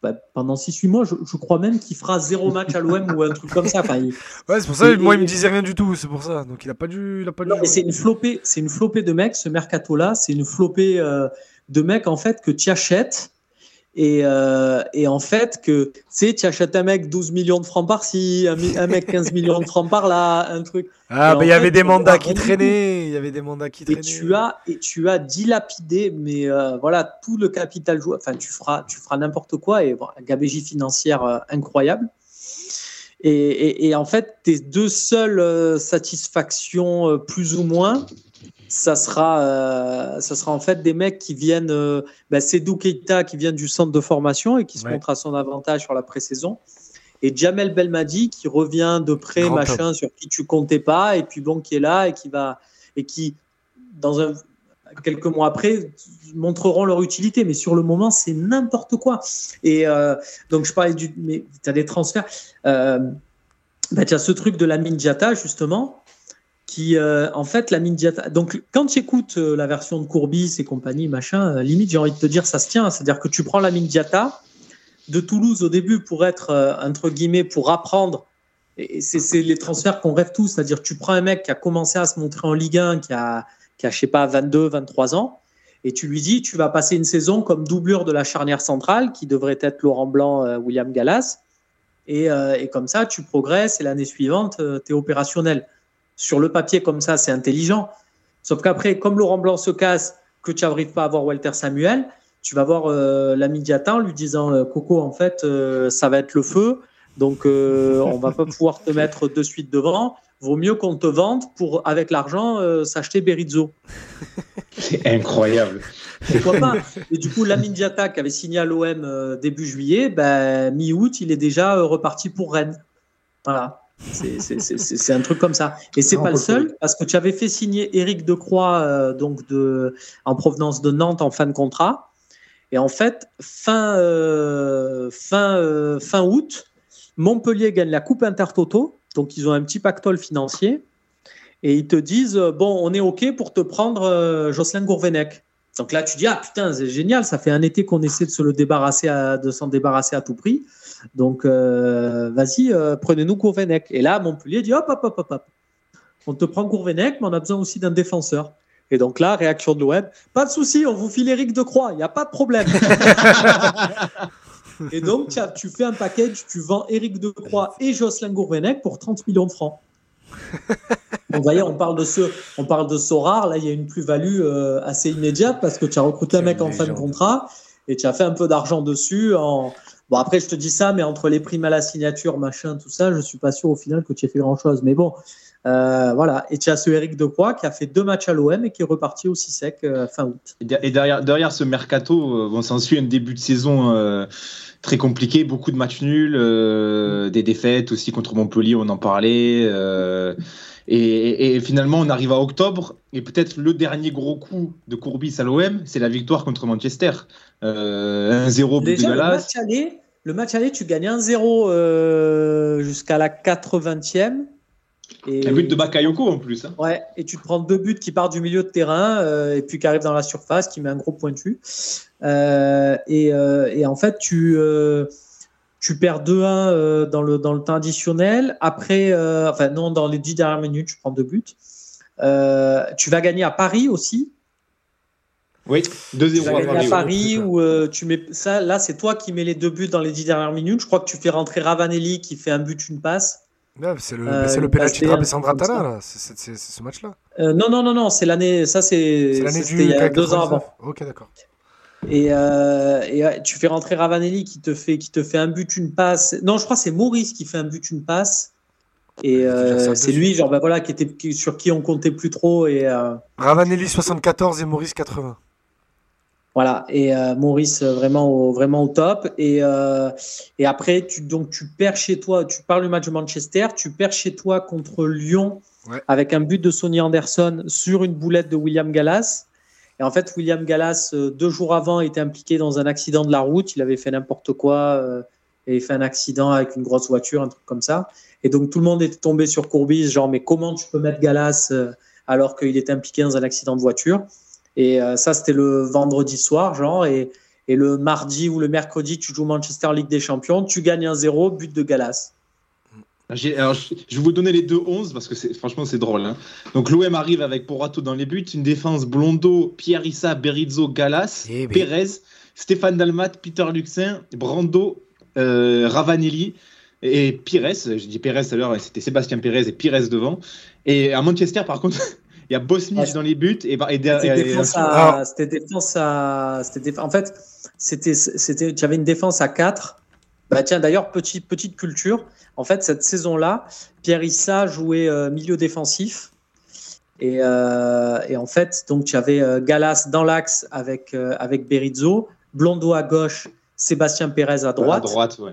bah, pendant 6-8 mois. Je, je crois même qu'il fera zéro match à l'OM ou un truc comme ça. Enfin, il- Ouais, c'est pour ça, Et- moi, il me disait rien du tout, c'est pour ça. Donc, il a pas dû. Il a pas dû c'est une flopée, c'est une flopée de mecs. Ce mercato-là, c'est une flopée euh, de mecs en fait que tu achètes. Et, euh, et en fait, que tu sais, tu achètes un mec 12 millions de francs par-ci, un, mec 15 millions de francs par-là, un truc. Ah, Et mais en il y avait des mandats qui traînaient. Il y avait des mandats qui Et traînaient. tu as et tu as dilapidé, mais euh, voilà tout le capital joué. Enfin, tu feras tu feras n'importe quoi et bon, la gabegie financière euh, incroyable. Et, et- et en fait, tes deux seules satisfactions, plus ou moins, ça sera, euh, ça sera en fait des mecs qui viennent, euh, bah, Sedou Keita qui vient du centre de formation et qui se Ouais. montre à son avantage sur la pré-saison. Et Jamel Belmadi qui revient de près, Grand machin, sur qui tu comptais pas, et puis bon, qui est là et qui va, et qui, dans un, quelques mois après, montreront leur utilité. Mais sur le moment, c'est n'importe quoi. Et euh, donc, je parlais du, mais tu as des transferts. Euh, bah, tu as ce truc de la Mindiata, justement, qui, euh, en fait, la Mindiata. Donc, quand tu écoutes euh, la version de Courbis et compagnie, machin, euh, limite, j'ai envie de te dire, ça se tient. C'est-à-dire que tu prends la Mindiata de Toulouse au début pour être, euh, entre guillemets, pour apprendre. Et c'est les transferts qu'on rêve tous. C'est-à-dire, tu prends un mec qui a commencé à se montrer en Ligue 1, qui a, qui a, je sais pas, 22, 23 ans, et tu lui dis, tu vas passer une saison comme doublure de la charnière centrale, qui devrait être Laurent Blanc, euh, William Gallas. Et, euh, et comme ça, tu progresses et l'année suivante, tu es opérationnel. Sur le papier, comme ça, c'est intelligent. Sauf qu'après, comme Laurent Blanc se casse, que tu n'arrives pas à voir Walter Samuel, tu vas voir euh, l'ami en lui disant euh, Coco, en fait, euh, ça va être le feu. Donc, euh, on va pas pouvoir te mettre de suite devant. Vaut mieux qu'on te vende pour, avec l'argent, s'acheter Berizzo. C'est incroyable. Pourquoi pas? Et du coup, Lamine Diatta, qui avait signé à l'OM début juillet, ben, mi-août, il est déjà reparti pour Rennes. Voilà. C'est- un truc comme ça. Et c'est pas le seul, parce que tu avais fait signer Éric Decroix euh, donc de, en provenance de Nantes en fin de contrat. Et en fait, fin, euh, fin, euh, fin août, Montpellier gagne la Coupe Intertoto. Donc, ils ont un petit pactole financier. Et ils te disent euh, Bon, on est OK pour te prendre Jocelyn Gourvenec. Donc là, tu dis, ah putain, c'est génial, ça fait un été qu'on essaie de se le débarrasser, à, de s'en débarrasser à tout prix. Donc, euh, vas-y, euh, prenez-nous Gourvenec. Et là, Montpellier dit, hop, hop, hop, hop, hop. On te prend Gourvenec, mais on a besoin aussi d'un défenseur. Et donc là, réaction de l'OM, pas de souci, on vous file Eric Decroix, il n'y a pas de problème. et donc, tu, fais un package, tu vends Eric Decroix et Jocelyn Gourvenec pour 30 millions de francs. Donc, vous voyez, on parle de ce, on parle de ce rare. Là, il y a une plus-value euh, assez immédiate parce que tu as recruté un mec en fin de contrat et tu as fait un peu d'argent dessus. En... Bon, après, je te dis ça, mais entre les primes à la signature, machin, tout ça, je suis pas sûr au final que tu aies fait grand-chose. Mais bon, euh, voilà. Et tu as ce Eric Decroix qui a fait deux matchs à l'OM et qui est reparti aussi sec euh, fin août. Et der- et derrière, derrière ce mercato, euh, bon, s'ensuit un début de saison euh, très compliqué, beaucoup de matchs nuls, des défaites aussi contre Montpellier, on en parlait. et, finalement, on arrive à octobre, et peut-être le dernier gros coup de Courbis à l'OM, c'est la victoire contre Manchester. Euh, 1-0 but de Déjà, le Gallas. match aller, le match aller, tu gagnes 1-0 euh, jusqu'à la 80e. Et... Un but de Bakayoko en plus. hein. Ouais, et tu te prends deux buts qui partent du milieu de terrain euh, et puis qui arrivent dans la surface, qui met un gros pointu. Euh, et, et en fait, tu, tu perds 2-1 euh, dans, le, dans le temps additionnel. Après, enfin, non, dans les dix dernières minutes, tu prends deux buts. Tu vas gagner à Paris aussi. Oui, Tu 2-0 vas à Paris. à ouais. Paris où euh, tu mets ça. Là, c'est toi qui mets les deux buts dans les dix dernières minutes. Je crois que tu fais rentrer Ravanelli qui fait un but, une passe. Ouais, c'est le, Euh, le penalty de. Tala, là. C'est- ce match-là. Euh, non, non, non, non, c'est l'année. Ça, c'est l'année du il y a 99. deux ans avant. Ok, d'accord. Et, euh, et ouais, tu fais rentrer Ravanelli qui te fait qui te fait un but, une passe. Non, je crois que c'est Maurice qui fait un but, une passe. Et euh, c'est lui, genre, bah, voilà, qui était, qui- sur qui on comptait plus trop. Et euh, Ravanelli 74 et Maurice 80. Voilà, et euh, Maurice euh, vraiment au, vraiment au top. Et, euh, et après, tu, donc, tu perds chez toi, tu parles du match de Manchester, tu perds chez toi contre Lyon Ouais. avec un but de Sonny Anderson sur une boulette de William Gallas. Et en fait, William Gallas, deux jours avant, était impliqué dans un accident de la route. Il avait fait n'importe quoi, il avait fait un accident avec une grosse voiture, un truc comme ça. Et donc, tout le monde était tombé sur Courbis, genre, mais comment tu peux mettre Gallas alors qu'il est impliqué dans un accident de voiture? Et euh, ça, c'était le vendredi soir, genre. Et, et le mardi ou le mercredi, tu joues Manchester Ligue des Champions, tu gagnes un 0, but de. J'ai- alors, je vais vous donner les deux 11 parce que franchement c'est drôle. hein. Donc l'OM arrive avec Porato dans les buts, une défense Blondo, Pierre Issa, Berizzo, Galas, Eh. Pérez, Stéphane Dalmat, Peter Luxin, Brando, euh, Ravanelli et Pires. Je dis Pérez tout à l'heure, c'était Sébastien Pérez et Pires devant. Et à Manchester par contre, il y a Bosnich Ouais. dans les buts et, et, et- C'était défense Ah. à, c'était défense à, c'était déf- en fait, c'était, c'était, tu avais une défense à 4. Bah tiens, d'ailleurs, petite, petite culture. En fait, cette saison-là, Pierre Issa jouait euh, milieu défensif. Et, euh, et en fait, donc tu avais euh, Galas dans l'axe avec, euh, avec Berizzo, Blondo à gauche, Sébastien Pérez à droite. à droite, ouais.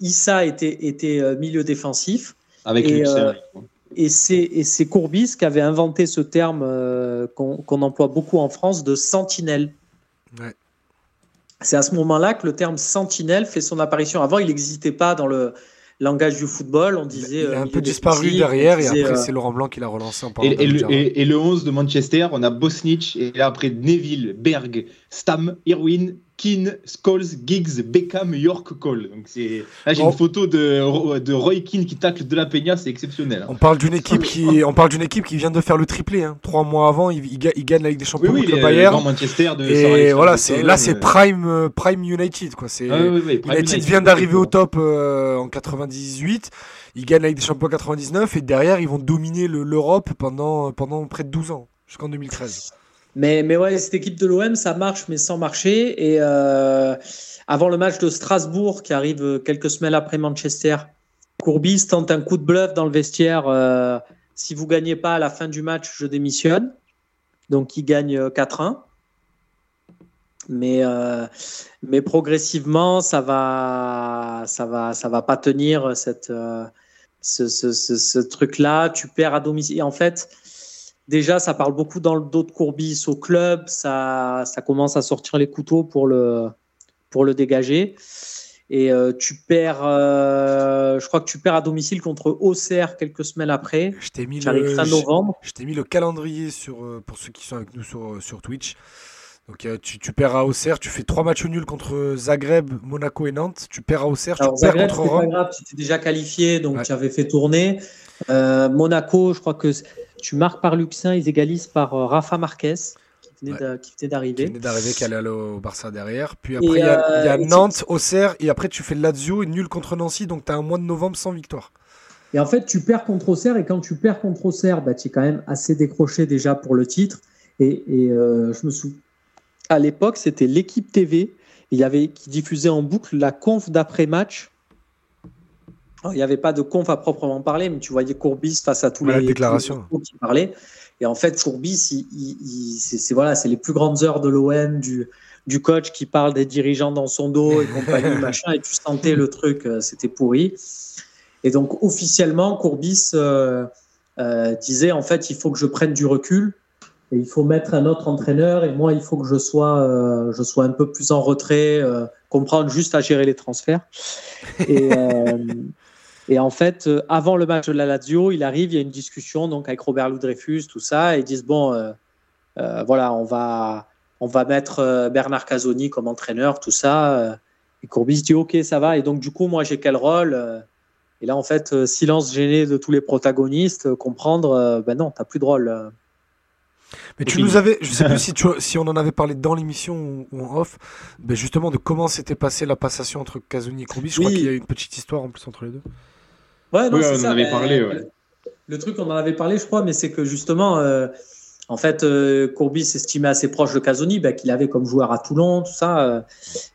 Issa était, était euh, milieu défensif. Avec Et. Et c'est, Courbis qui avait inventé ce terme euh, qu'on, qu'on emploie beaucoup en France de sentinelle. Ouais. C'est à ce moment-là que le terme sentinelle fait son apparition. Avant, il n'existait pas dans le langage du football. On disait. Il a euh, un peu disparu derrière et après euh, c'est Laurent Blanc qui l'a relancé en parlant Et, et le, et- et le 11 de Manchester, on a Bosnich, et là après Neville, Berg, Stam, Irwin, Keane, Scholes, Giggs, Beckham, York, Cole. Donc c'est là j'ai Bon. une photo de, de Roy Keane qui tacle de la Peña, c'est exceptionnel. hein. On parle d'une équipe qui, on parle d'une équipe qui vient de faire le triplé. Hein. Trois mois avant, il, il ga- il gagne la Ligue des Oui, Champions oui, contre les, le Bayern. Manchester de Et voilà, c'est là c'est euh, prime euh, prime United quoi. C'est ah oui, oui, oui, United United, vient d'arriver au top euh, en 98. Ils gagnent la Ligue des Champions en 99 et derrière ils vont dominer le- l'Europe pendant pendant près de 12 ans jusqu'en 2013. Mais, mais ouais, cette équipe de l'OM, ça marche, mais sans marcher. Et euh, avant le match de Strasbourg, qui arrive quelques semaines après Manchester, Courbis tente un coup de bluff dans le vestiaire. euh, si vous gagnez pas à la fin du match, je démissionne. Donc, il gagne euh, 4-1. Mais, euh, mais progressivement, ça va, ça va, ça va pas tenir cette, ce, ce, ce, truc-là. Tu perds à domicile. En fait, déjà, ça parle beaucoup dans le dos de Courbis au club. Ça, ça commence à sortir les couteaux pour le, pour le dégager. Et euh, tu perds, euh, je crois que tu perds à domicile contre Auxerre quelques semaines après. Je t'ai mis le fin je- novembre. je t'ai mis le calendrier sur euh, pour ceux qui sont avec nous sur sur Twitch. Donc tu, tu perds à Auxerre, tu fais trois matchs nuls contre Zagreb, Monaco et Nantes. Tu perds à Auxerre, Alors, tu perds contre pas Rome. grave, tu étais déjà qualifié, donc Ouais. tu avais fait tourner. Euh, Monaco, je crois que tu marques par Luxin, ils égalisent par euh, Rafa Marquez, qui venait Ouais. d'a- qui venait d'arriver. d'arriver, qui allait aller au Barça derrière. Puis après, il y a, il y a euh, Nantes, Auxerre, et après tu fais Lazio et nul contre Nancy. Donc tu as un mois de novembre sans victoire. Et en fait, tu perds contre Auxerre, et quand tu perds contre Auxerre, bah, tu es quand même assez décroché déjà pour le titre. Et, et, euh, je me souviens, à l'époque, c'était l'équipe TV il y avait, qui diffusait en boucle la conf d'après-match. Il n'y avait pas de conf à proprement parler, mais tu voyais Courbis face à tous Ouais, les déclaration. tous les qui parlaient. Et en fait, Courbis, il, il- il- c'est c'est- voilà, c'est les plus grandes heures de l'OM, du, du coach qui parle des dirigeants dans son dos et compagnie, machin, et tu sentais le truc, euh, c'était pourri. Et donc, officiellement, Courbis euh, euh, disait en fait, il faut que je prenne du recul il faut mettre un autre entraîneur. Et moi, il faut que je sois, euh, je sois un peu plus en retrait, euh, comprendre juste à gérer les transferts. Et, euh, en fait, avant le match de la Lazio, il arrive, il y a une discussion donc avec Robert Louis Dreyfus, tout ça, et ils disent bon, voilà, on va, on va mettre Bernard Casoni comme entraîneur, tout ça. et Courbis dit ok, ça va. Et donc du coup, moi, j'ai quel rôle Et là, en fait, silence gêné de tous les protagonistes, comprendre, ben non, t'as plus de rôle. Mais tu nous avais, je sais plus si, tu, si on en avait parlé dans l'émission ou, ou en off, ben justement de comment s'était passée la passation entre Casoni et Courbis. Je crois Oui. qu'il y a une petite histoire en plus entre les deux. Ouais, non, Oui, on en avait parlé, euh, ouais. Le truc, on en avait parlé, je crois, mais c'est que justement, euh, en fait, euh, Courbis estimait assez proche de Casoni, bah, qu'il avait comme joueur à Toulon, tout ça. euh,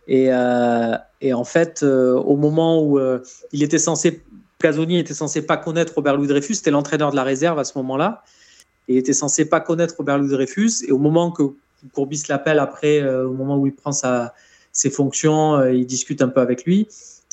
et, euh, et en fait, euh, au moment où euh, il était censé, Casoni était censé pas connaître Robert Louis Dreyfus, c'était l'entraîneur de la réserve à ce moment-là. Et il était censé pas connaître Robert Louis Dreyfus. Et au moment que Courbis l'appelle après, euh, au moment où il prend sa, ses fonctions, euh, il discute un peu avec lui.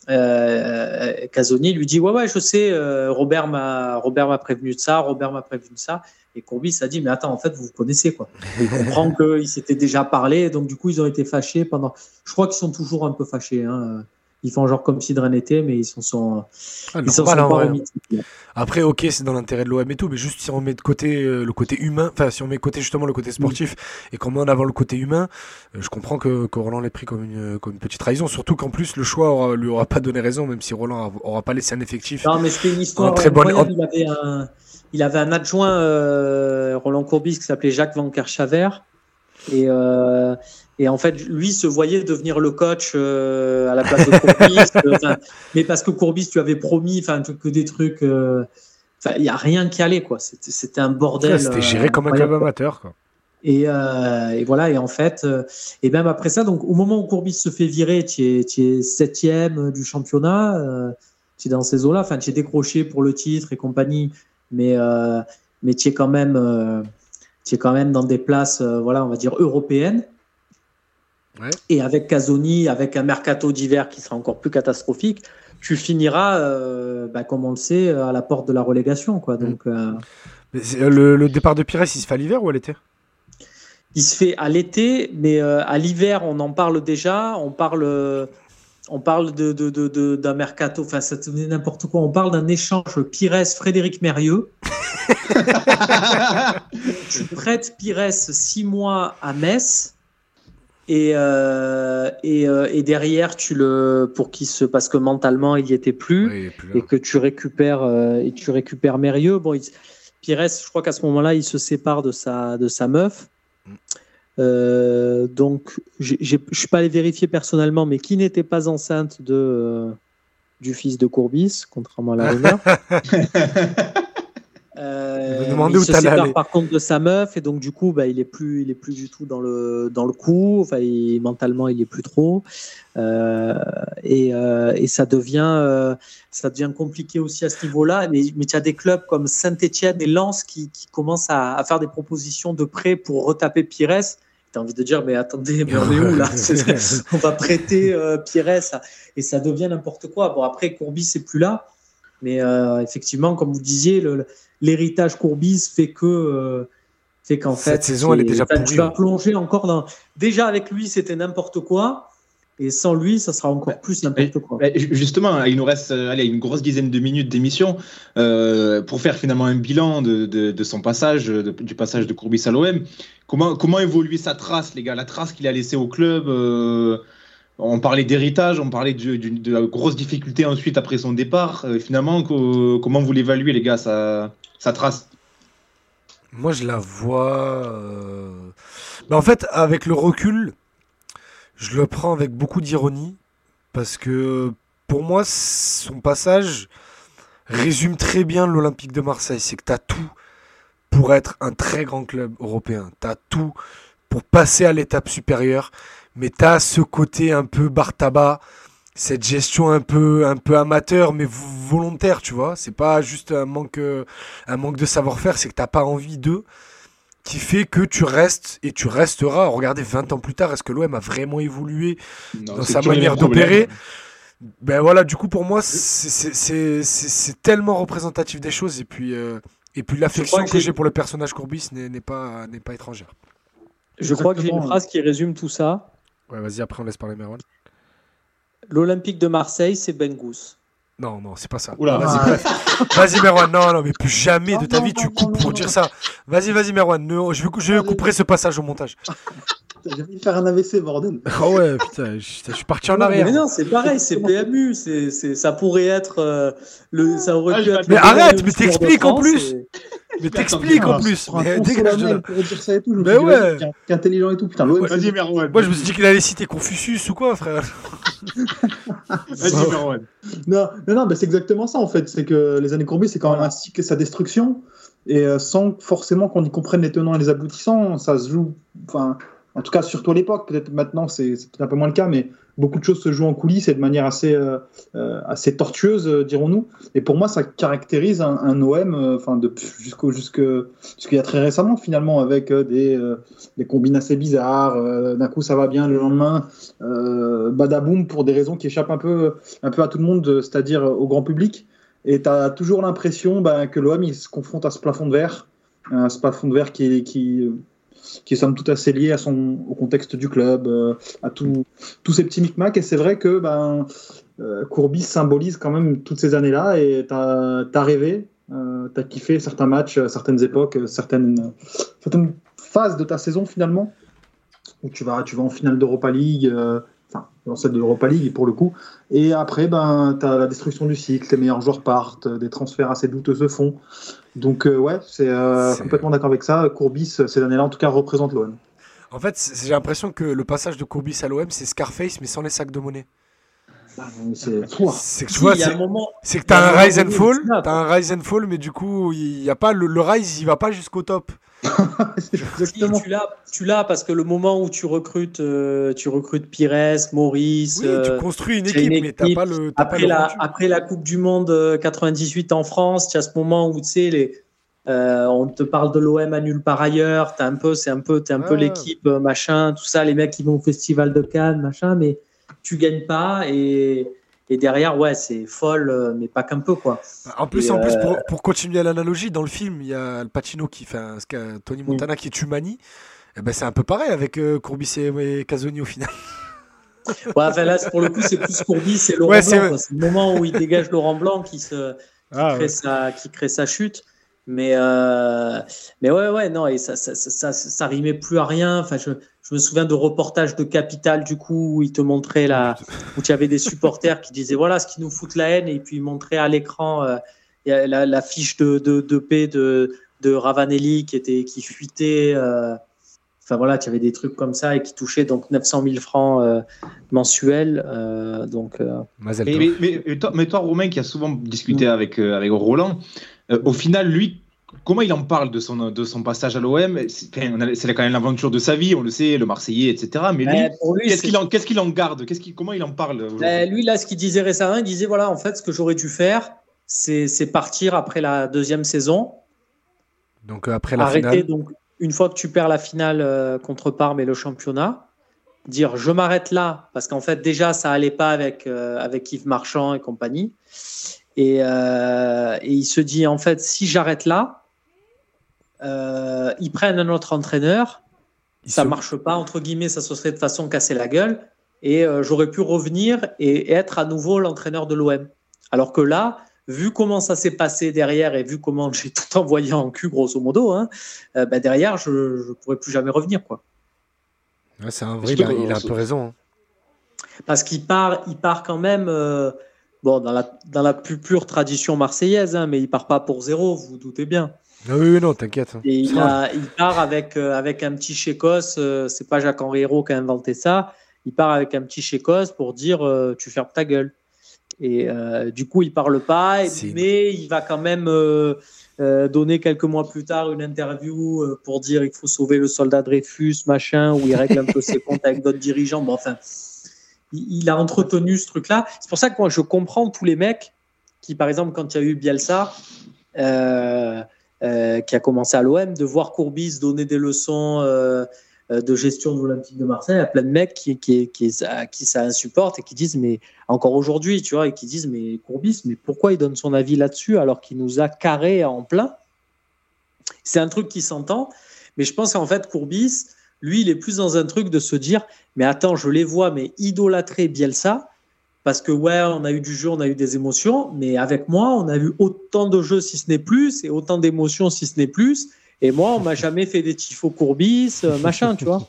Euh, Casoni lui dit ouais ouais je sais euh, Robert m'a Robert m'a prévenu de ça Robert m'a prévenu de ça et Courbis a dit mais attends en fait vous vous connaissez quoi il comprend qu'ils s'étaient déjà parlé donc du coup ils ont été fâchés pendant je crois qu'ils sont toujours un peu fâchés hein. Ils font genre comme si de rien n'était mais ils s'en sont Ah, ils normal, sont en pas remis Après, ok, c'est dans l'intérêt de l'OM et tout, mais juste si on met de côté euh, le côté humain, enfin si on met de côté justement le côté sportif et qu'on met en avant le côté humain, euh, je comprends que, que Roland l'ait pris comme une, comme une petite trahison. Surtout qu'en plus le choix aura- lui aura pas donné raison, même si Roland a- aura pas laissé un effectif. Non, mais c'était une histoire En très bonne-. Il, avait un, il avait un adjoint, euh, Roland Courbis, qui s'appelait Jacques Van Kerchaver. Et, euh, et en fait, lui se voyait devenir le coach euh, à la place de Courbis. euh, mais parce que Courbis, tu avais promis enfin, que des trucs. euh, il n'y a rien qui allait, quoi. C'était un bordel. C'était géré euh, comme un club quoi. amateur. Quoi. Et, et voilà, et en fait, et même après ça, donc au moment où Courbis se fait virer, tu es, tu es septième du championnat, tu es dans ces eaux-là, enfin, tu es décroché pour le titre et compagnie, mais, mais tu es quand même, tu es quand même dans des places, voilà, on va dire européennes. Ouais. Et avec Casoni, avec un mercato d'hiver qui sera encore plus catastrophique, tu finiras, euh, bah, comme on le sait, à la porte de la relégation, quoi. Donc, euh, euh, le, le départ de Pires, il se fait à l'hiver ou à l'été? Il se fait à l'été, mais euh, à l'hiver, on en parle déjà. On parle, on parle de, de, de- de- d'un mercato, enfin, ça n'importe quoi. On parle d'un échange Pires-Frédéric Mérieux. tu prêtes Pires six mois à Metz. Et, euh, et, euh, et derrière, tu le pour qu'il se parce que mentalement il y était plus et que tu récupères euh, et tu récupères Mérieux. Bon, il- Pires, je crois qu'à ce moment-là, il se sépare de sa de sa meuf. Mm. Euh, donc, je suis pas allé vérifier personnellement, mais qui n'était pas enceinte de euh, du fils de Courbis, contrairement à la rumeur. Euh, il où se sépare aller. par contre de sa meuf et donc du coup bah, il est plus il est plus du tout dans le dans le coup. Enfin il- mentalement il est plus trop. Euh, et, euh, et ça devient ça devient compliqué aussi à ce niveau-là. Mais, mais tu as des clubs comme Saint-Etienne et Lens qui, qui commencent à, à faire des propositions de prêt pour retaper Pires. Tu as envie de dire mais attendez mais on est où là? On va prêter Pires. Et ça devient n'importe quoi. Bon après Courbis c'est plus là. Mais effectivement comme vous disiez le- le- l'héritage Courbis fait que euh, fait qu'en Cette fait saison, elle est déjà pourrie, tu vas plonger encore dans déjà avec lui c'était n'importe quoi. Et sans lui ça sera encore Bah, plus n'importe quoi. Justement, il nous reste euh, allez, une grosse dizaine de minutes d'émission euh, pour faire finalement un bilan de, de, de son passage, de- du passage de Courbis à l'OM. Comment, comment évoluer sa trace, les gars? La trace qu'il a laissée au club euh, On parlait d'héritage, on parlait de, la grosse difficulté ensuite après son départ. Euh, finalement, co- comment vous l'évaluez, les gars, sa, sa trace? Moi, je la vois. euh, en fait, avec le recul, je le prends avec beaucoup d'ironie. Parce que pour moi, son passage résume très bien l'Olympique de Marseille. C'est que tu as tout pour être un très grand club européen. Tu as tout pour passer à l'étape supérieure. Mais tu as ce côté un peu bar tabac, cette gestion un peu, un peu amateur, mais vo- volontaire, tu vois. C'est pas juste un manque, euh, un manque de savoir-faire, c'est que t'as pas envie d'eux, qui fait que tu restes et tu resteras. Regardez, 20 ans plus tard, est-ce que l'OM a vraiment évolué Non, dans sa manière d'opérer? Ben voilà, du coup, pour moi, c'est- c'est c'est- c'est- c'est tellement représentatif des choses. Et puis, euh, et puis l'affection crois que que j'ai pour le personnage Courbis n'est pas, n'est pas étrangère. je crois que j'ai une phrase qui résume tout ça Ouais, vas-y, après, on laisse parler Merwan. l'Olympique de Marseille c'est Bengus Non, non, c'est pas ça. Oula. Vas-y, Ah. Vas-y, Merwan. Non, non, mais plus jamais de ta non, vie tu non, coupes non, pour non, dire non. ça. Vas-y, vas-y, Merwan. Je, je Allez. couperai ce passage au montage. J'ai envie de faire un AVC, bordel. Oh ouais, putain, je, je suis parti en arrière. mais non c'est pareil c'est PMU c'est c'est- ça pourrait être euh, le ça aurait Ah, pu être Mais le arrête, mais t'expliques en plus. et- Mais t'expliques en plus. Mais ouais. qu'intelligent et tout. Putain, l'OM, Vas-y, Merwan. Moi, je me suis dit qu'il allait citer Confucius ou quoi, frère. Vas-y, Merwan. Non, non, non, mais c'est exactement ça en fait. C'est que les années courbées, c'est quand même un cycle et sa destruction. Et euh, sans forcément qu'on y comprenne les tenants et les aboutissants, ça se joue. Enfin, en tout cas surtout à l'époque, peut-être maintenant c'est peut-être un peu moins le cas, mais beaucoup de choses se jouent en coulisses et de manière assez, euh, euh, tortueuse, euh, dirons-nous. Et pour moi, ça caractérise un, OM, euh, enfin a très récemment finalement, avec euh, des, euh, combines assez bizarres. euh, D'un coup, ça va bien, le lendemain, euh, badaboum pour des raisons qui échappent un peu, à tout le monde, euh, c'est-à-dire au grand public. Et tu as toujours l'impression ben, que l'OM il se confronte à ce plafond de verre, euh, ce plafond de verre qui, qui est somme toute assez lié à son, au contexte du club, euh, à tout- tous ces petits micmacs. Et c'est vrai que ben, euh, Courbis symbolise quand même toutes ces années-là et tu as, rêvé, euh, tu as kiffé certains matchs, euh, certaines époques, certaines, certaines phases de ta saison finalement, où tu vas, tu vas en finale d'Europa League. Enfin, dans celle de l'Europa League pour le coup. Et après, ben, tu as la destruction du cycle, les meilleurs joueurs partent, des transferts assez douteux se font. Donc, euh, ouais, c'est euh, complètement d'accord avec ça. Courbis, ces années-là, en tout cas, représente l'OM. En fait, j'ai l'impression que le passage de Courbis à l'OM, c'est Scarface, mais sans les sacs de monnaie. C'est que tu Si, vois, c'est- un que t'as rise and fall, t'as un rise and fall, mais du coup, il y a pas le, le rise, il va pas jusqu'au top. Si, tu l'as, tu l'as parce que le moment où tu recrutes, euh, tu recrutes Pires, Maurice. Oui, euh, tu construis une équipe, une mais t'as équipe. pas le. pas après, le la, rendu. après la Coupe du Monde euh, 98 en France, tu as ce moment où tu sais, les, euh, on te parle de l'OM à nulle part ailleurs. T'as un peu, c'est un peu, t'es un peu l'équipe, euh, machin, tout ça, les mecs qui vont au Festival de Cannes, machin, mais tu gagnes pas et, et derrière, ouais, c'est folle, euh, mais pas qu'un peu, quoi. En plus, Et, en plus euh, pour, pour continuer à l'analogie, dans le film, il y a Al Pacino qui fait un, Tony Montana qui est Humani. Eh ben, c'est un peu pareil avec euh, Courbis et, et Casoni au final. Ouais, enfin là, pour le coup, c'est plus Courbis, c'est Laurent Ouais, Blanc. C'est le moment où il dégage Laurent Blanc qui se, qui, Ah, crée, sa, qui crée sa chute. Mais, euh, mais ouais, ouais, non, et ça, ça, ça, ça, ça rimait plus à rien. Enfin, je, je me souviens de reportages de Capital, du coup, où ils te montraient la, où tu avais des supporters qui disaient voilà ce qui nous fout la haine, et puis ils montraient à l'écran euh, la, la fiche de, de, de paix de, de Ravanelli qui, était, qui fuitait. euh, Enfin voilà, tu avais des trucs comme ça et qui touchaient donc 900 000 francs euh, mensuels. euh, donc, euh, Mais, toi, mais toi, Romain, qui a souvent discuté avec, euh, avec Roland, euh, au final, lui, comment il en parle de son, de son passage à l'OM C'est quand même l'aventure de sa vie, on le sait, le Marseillais, etc. Mais lui, lui, qu'est-ce qu'il en, qu'est-ce qu'il en garde? Qu'est-ce qu'il- Comment il en parle aujourd'hui? Ben, lui, là, ce qu'il disait récemment, il disait voilà, en fait, ce que j'aurais dû faire, c'est c'est partir après la deuxième saison, Donc euh, après la arrêter. finale. Donc, une fois que tu perds la finale euh, contre Parme et le championnat, dire je m'arrête là, parce qu'en fait, déjà, ça allait pas avec, euh, avec Yves Marchand et compagnie. Et, euh, et il se dit en fait, si j'arrête là, euh, ils prennent un autre entraîneur, il ça se- marche pas, entre guillemets, ça se serait de façon casser la gueule. Et euh, j'aurais pu revenir et, être à nouveau l'entraîneur de l'OM. Alors que là, vu comment ça s'est passé derrière et vu comment j'ai tout envoyé en cul, grosso modo, hein, bah, derrière, je ne pourrais plus jamais revenir. quoi. Ouais, c'est un vrai, il a, il a un peu raison. hein. Parce qu'il part, il part quand même bon, dans, la, dans la plus pure tradition marseillaise, hein, mais il part pas pour zéro, vous vous doutez bien. Ah oui, non, t'inquiète. hein. Et il, Ça, a- il part avec, euh, avec un petit chécos, euh, c'est pas Jacques-Henri Hérault qui a inventé ça, il part avec un petit chécos pour dire euh, tu fermes ta gueule. Et euh, du coup, il parle pas, mais il va quand même donner quelques mois plus tard une interview pour dire il faut sauver le soldat Dreyfus, machin, où il règle un peu ses comptes avec d'autres dirigeants. Bon, enfin, il, a entretenu ce truc-là. C'est pour ça que moi, je comprends tous les mecs qui, par exemple, quand il y a eu Bielsa, euh, euh, qui a commencé à l'OM, de voir Courbis donner des leçons euh, de gestion de l'Olympique de Marseille, a plein de mecs qui, à qui ça insupporte et qui disent, mais encore aujourd'hui, tu vois, et qui disent, mais Courbis, mais pourquoi il donne son avis là-dessus alors qu'il nous a carré en plein? C'est un truc qui s'entend, mais je pense qu'en fait, Courbis, lui, il est plus dans un truc de se dire, mais attends, je les vois, mais idolâtrer Bielsa, parce que ouais, on a eu du jeu, on a eu des émotions, mais avec moi, on a eu autant de jeux si ce n'est plus, et autant d'émotions si ce n'est plus. Et moi, on m'a jamais fait des tifos courbis, euh, machin, tu vois.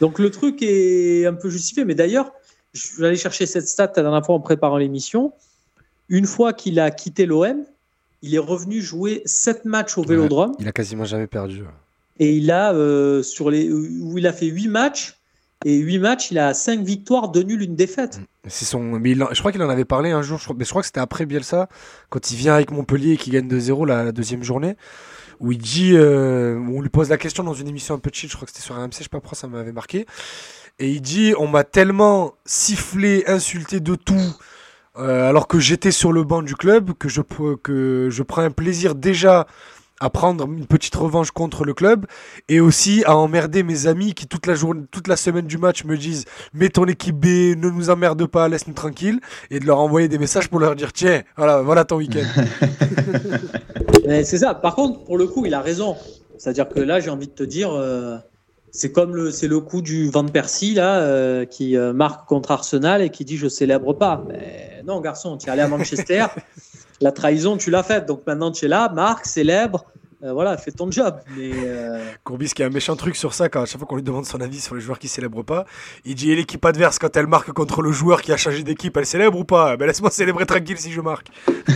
Donc le truc est un peu justifié. Mais d'ailleurs, je vais aller chercher cette stat la dernière fois en préparant l'émission. Une fois qu'il a quitté l'OM, il est revenu jouer sept matchs au Vélodrome Il a quasiment jamais perdu. Et il a euh, sur les où il a fait huit matchs et huit matchs, il a cinq victoires, deux nuls, une défaite. C'est son. Mais je crois qu'il en avait parlé un jour. Je mais je crois que c'était après Bielsa, quand il vient avec Montpellier et qu'il gagne 2-0 la, deuxième journée, où il dit, euh, on lui pose la question dans une émission un peu chill, je crois que c'était sur RMC, je sais pas pourquoi ça m'avait marqué. Et il dit On m'a tellement sifflé, insulté de tout, euh, alors que j'étais sur le banc du club, que je, que je prends un plaisir déjà à prendre une petite revanche contre le club et aussi à emmerder mes amis qui toute la journée, toute la semaine du match me disent mets ton équipe B, ne nous emmerde pas, laisse-nous tranquille et de leur envoyer des messages pour leur dire tiens, voilà, voilà ton week-end. C'est ça. Par contre, pour le coup, il a raison. C'est-à-dire que là, j'ai envie de te dire, euh, c'est comme le, c'est le coup du Van Persie là, euh, qui euh, marque contre Arsenal et qui dit je célèbre pas. Mais non, garçon, tu es allé à Manchester, la trahison, tu l'as faite. Donc maintenant, tu es là, marque, célèbre. Euh, voilà, fais ton job. Mais euh, Courbis qui a un méchant truc sur ça, quand à chaque fois qu'on lui demande son avis sur les joueurs qui célèbrent pas, il dit et l'équipe adverse, quand elle marque contre le joueur qui a changé d'équipe, elle célèbre ou pas? Ben laisse-moi célébrer tranquille si je marque.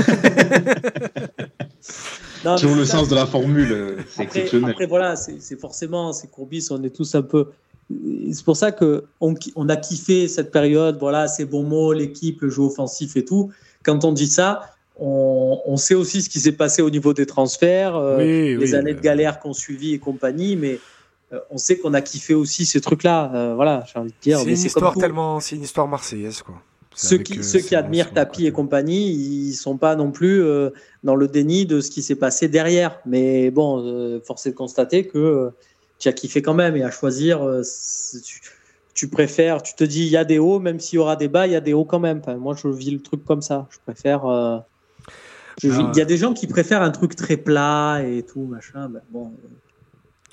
non, Sur le ça. sens de la formule, euh, c'est Après, exceptionnel. après, voilà, c'est c'est forcément, c'est Courbis, on est tous un peu. C'est pour ça que on, on a kiffé cette période, voilà, ces bons mots, l'équipe, le jeu offensif et tout. Quand on dit ça, on, on sait aussi ce qui s'est passé au niveau des transferts, euh, Oui, les années euh, de galère qu'on suivi et compagnie, mais euh, on sait qu'on a kiffé aussi ces trucs-là. euh, voilà, j'ai envie de dire. C'est une histoire tellement, c'est une histoire marseillaise quoi. Ceux qui, euh, ceux ces qui admirent Tapi et compagnie, ils sont pas non plus euh, dans le déni de ce qui s'est passé derrière. Mais bon, euh, force est de constater que euh, tu as kiffé quand même. Et à choisir, euh, tu, tu préfères, tu te dis, il y a des hauts, même s'il y aura des bas, il y a des hauts quand même. Enfin, moi, je vis le truc comme ça. Je préfère. euh, Ah. Il y a des gens qui préfèrent un truc très plat et tout, machin. Ben, bon,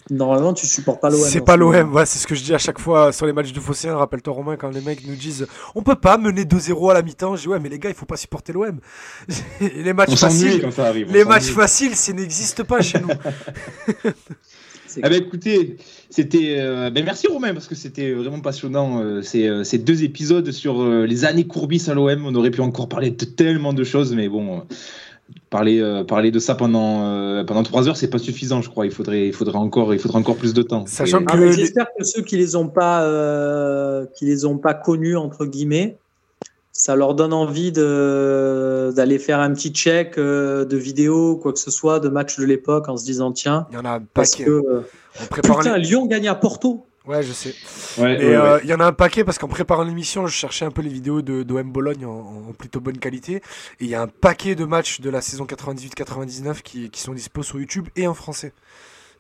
normalement, tu supportes pas l'OM. C'est en pas ce l'OM, ouais, c'est ce que je dis à chaque fois sur les matchs de Phocéen. Rappelle-toi, Romain, quand les mecs nous disent on peut pas mener 2-0 à la mi-temps. Je dis ouais, mais les gars, il faut pas supporter l'OM. Les matchs On faciles, quand ça arrive. on les matchs faciles, ça n'existe pas chez nous. Ah ben écoutez, c'était. euh, ben merci Romain parce que c'était vraiment passionnant euh, ces, euh, ces deux épisodes sur euh, les années Courbis à l'OM. On aurait pu encore parler de tellement de choses, mais bon, euh, parler euh, parler de ça pendant euh, pendant trois heures, c'est pas suffisant, je crois. Il faudrait il faudrait encore il faudrait encore plus de temps. Sachant Et- Ah, que J'espère que ceux qui les ont pas, euh, qui les ont pas connus entre guillemets, ça leur donne envie de d'aller faire un petit check euh, de vidéos, quoi que ce soit, de matchs de l'époque, en se disant tiens, il y en a un parce paquet. que euh, On prépare putain, les- Lyon gagne à Porto. Ouais, je sais. Ouais, Et ouais, euh, ouais. il y en a un paquet parce qu'en préparant l'émission, je cherchais un peu les vidéos de d'OM Bologne en, en plutôt bonne qualité. Et il y a un paquet de matchs de la saison 98-99 qui, qui sont dispo sur YouTube et en français.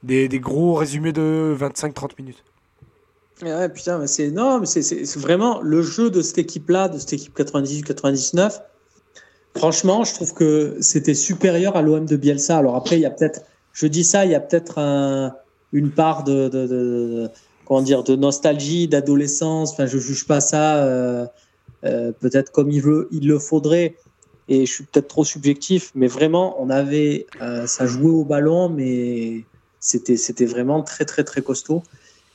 Des, des gros résumés de 25-30 minutes. Ouais, putain, mais c'est mais c'est- c'est c'est vraiment le jeu de cette équipe-là, de cette équipe 98-99. Franchement, je trouve que c'était supérieur à l'OM de Bielsa. Alors après, il y a peut-être, je dis ça, il y a peut-être un- une part de, de, de- de- comment dire, de nostalgie, d'adolescence. Enfin, je juge pas ça, euh, euh, peut-être comme il veut, il le faudrait. Et je suis peut-être trop subjectif, mais vraiment, on avait, euh, ça jouait au ballon, mais c'était, c'était vraiment très, très, très costaud.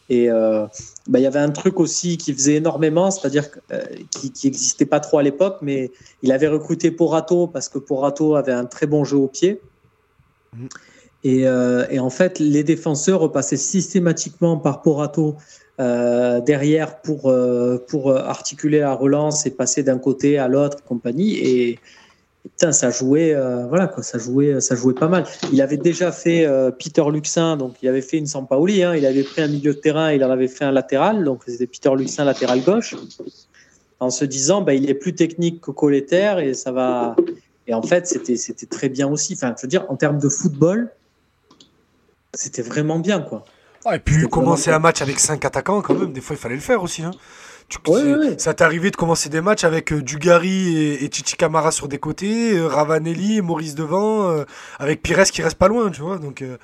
Et bah, il y avait un truc aussi qui faisait énormément, c'est-à-dire qui n'existait pas trop à l'époque, mais il avait recruté Porato parce que Porato avait un très bon jeu au pied. Mhm. Et, euh, et en fait, les défenseurs repassaient systématiquement par Porato euh, derrière pour, euh, pour articuler la relance et passer d'un côté à l'autre, compagnie. Et, et ça jouait, voilà quoi, ça jouait, ça jouait pas mal. Il avait déjà fait Peter Luxin, donc il avait fait une Sampaoli, hein, il avait pris un milieu de terrain, il en avait fait un latéral, donc c'était Peter Luxin latéral gauche, en se disant, bah, il est plus technique que Colletter et ça va. Et en fait, c'était très bien aussi. Enfin, je dire, en termes de football, c'était vraiment bien quoi. Ah, et puis commencer un match avec 5 attaquants, quand même, des fois il fallait le faire aussi. Hein. Tu- Ouais, c'est- ouais, ouais. Ça t'est arrivé de commencer des matchs avec euh, Dugarry et, et Chichi Camara sur des côtés, euh, Ravanelli et Maurice devant, euh, avec Pires qui reste pas loin, tu vois. Donc, euh,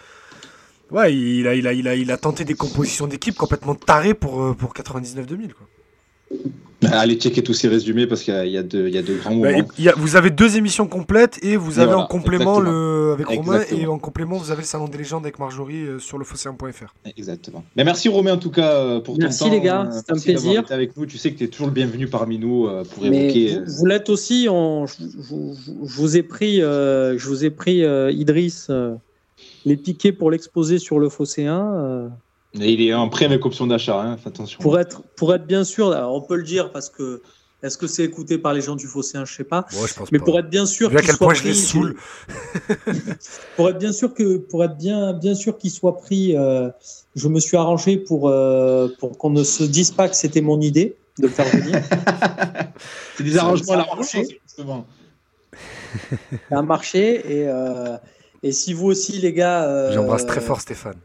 ouais, il a, il, a, il, a, il a tenté des compositions d'équipe complètement tarées pour, pour 99-2000. quoi. Allez checker tous ces résumés parce qu'il y y a de il y a de grands Bah, moments. et il y a- vous avez deux émissions complètes et vous Et avez voilà, en complément exactement. le avec Romain et Exactement. en complément vous avez le salon des légendes avec Marjorie euh, sur le fossé1.fr. Exactement. Mais merci Romain en tout cas euh, pour ton Merci, temps. les gars, euh, c'était un merci plaisir. été avec nous. Tu sais que tu es toujours le bienvenu parmi nous pour Mais évoquer. vous, vous l'êtes aussi. On, je, je- je vous ai pris, euh, je vous ai pris euh, Idriss euh, les piquets pour l'exposer sur le Phocéen. Et il est en prêt avec option d'achat, hein, attention. pour être, pour être bien sûr, alors on peut le dire parce que Est-ce que c'est écouté par les gens du Phocéen Je sais pas. Moi, je pense Mais pas. pour être bien sûr Vu à qu'il quel soit point je les pris, saoule. pour être bien sûr que pour être bien bien sûr qu'il soit pris, euh, je me suis arrangé pour euh, pour qu'on ne se dise pas que c'était mon idée de le faire venir. C'est des arrangements à la marché. Justement. Ça a marché et euh, et si vous aussi les gars, euh, J'embrasse très fort Stéphane.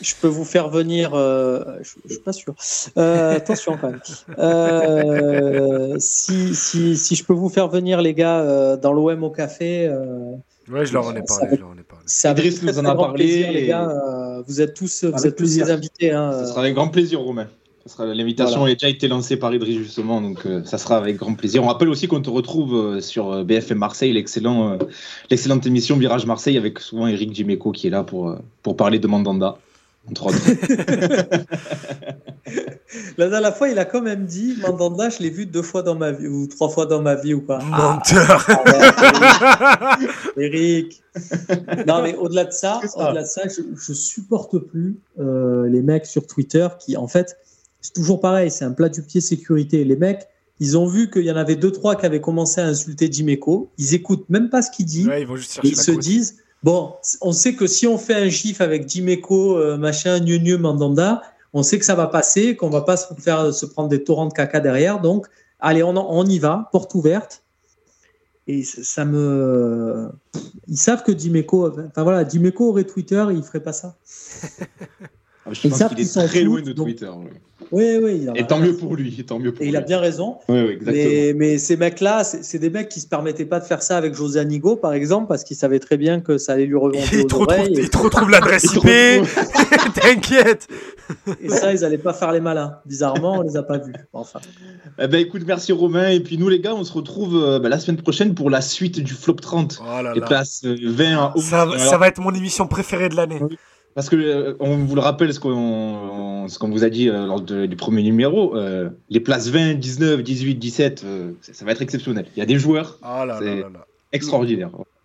Je peux vous faire venir. euh, je, je suis pas sûr. Euh, attention quand même. Euh, si, si, si je peux vous faire venir les gars euh, dans l'OM au café, euh, Ouais, je leur en ai parlé. va- Je leur en ai parlé. c'est avec Idriss très, nous en a grand parlé plaisir, les gars. euh, vous êtes tous, vous êtes tous les invités. Hein, Ça sera avec grand plaisir, Romain. Ça sera- L'invitation Voilà. a déjà été lancée par Idriss justement, donc euh, ça sera avec grand plaisir. On rappelle aussi qu'on te retrouve euh, sur BFM Marseille, l'excellent, euh, l'excellente émission Virage Marseille avec souvent Eric Dimeco qui est là pour, euh, pour parler de Mandanda, entre autres. La dernière fois, il a quand même dit Mandanda, je l'ai vu deux fois dans ma vie ou trois fois dans ma vie ou pas. Ah, Menteur. ah ouais, Eric. Non, mais au-delà de ça, au-delà de ça, je, je supporte plus euh, les mecs sur Twitter qui, en fait, c'est toujours pareil, c'est un plat du pied sécurité. Les mecs, ils ont vu qu'il y en avait deux trois qui avaient commencé à insulter Jiméco. Ils écoutent même pas ce qu'il dit. Ouais, ils vont juste Et chercher ils la se côte. disent bon, on sait que si on fait un gif avec Jiméco, euh, machin, gneu gneu, mandanda, on sait que ça va passer, qu'on va pas se faire se prendre des torrents de caca derrière. Donc, allez, on, y va, porte ouverte. Et ça, ça me. Ils savent que Dimeco. Enfin voilà, Dimeco aurait Twitter, il ferait pas ça. Ah, Je Ils pense qu'il est très loin de donc- Twitter. oui. Oui, oui. il en Et tant mieux pour lui. Tant mieux pour Et il lui. a bien raison. Oui, oui, exactement. Mais, mais ces mecs-là, c'est c'est des mecs qui se permettaient pas de faire ça avec José Anigo, par exemple, parce qu'ils savaient très bien que ça allait lui remonter Il aux te retrouve, oreilles. il te retrouve l'adresse IP. T'inquiète. Et ça, ils allaient pas faire les malins. Bizarrement, on les a pas vus. Enfin, Eh ben, écoute, merci Romain. Et puis nous, les gars, on se retrouve euh, ben, la semaine prochaine pour la suite du Flop 30. Oh là Les là. places euh, 20 à 11. Ça, Alors, ça va être mon émission préférée de l'année. Parce que euh, on vous le rappelle, ce qu'on vous a dit euh, lors de- du premier numéro, euh, les places 20, 19, 18, 17, euh, ça, ça va être exceptionnel. Il y a des joueurs Oh là là là.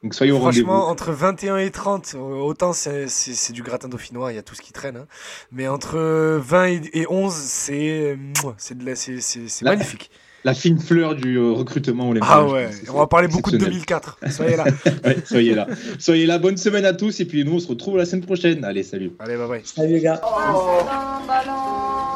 Donc soyez au rendez-vous. Franchement, entre 21 et 30, euh, autant c'est- du gratin dauphinois, il y a tout ce qui traîne. hein. Mais entre 20 et- et 11, c'est magnifique. La fine fleur du euh, recrutement olympique. Ah ouais, on va parler beaucoup de Exceptionnel. 2004. Soyez là. Ouais, soyez là. Soyez là. Bonne semaine à tous. Et puis nous, on se retrouve la semaine prochaine. Allez, salut. Allez, bye bye. salut les gars. Ballon, ballon,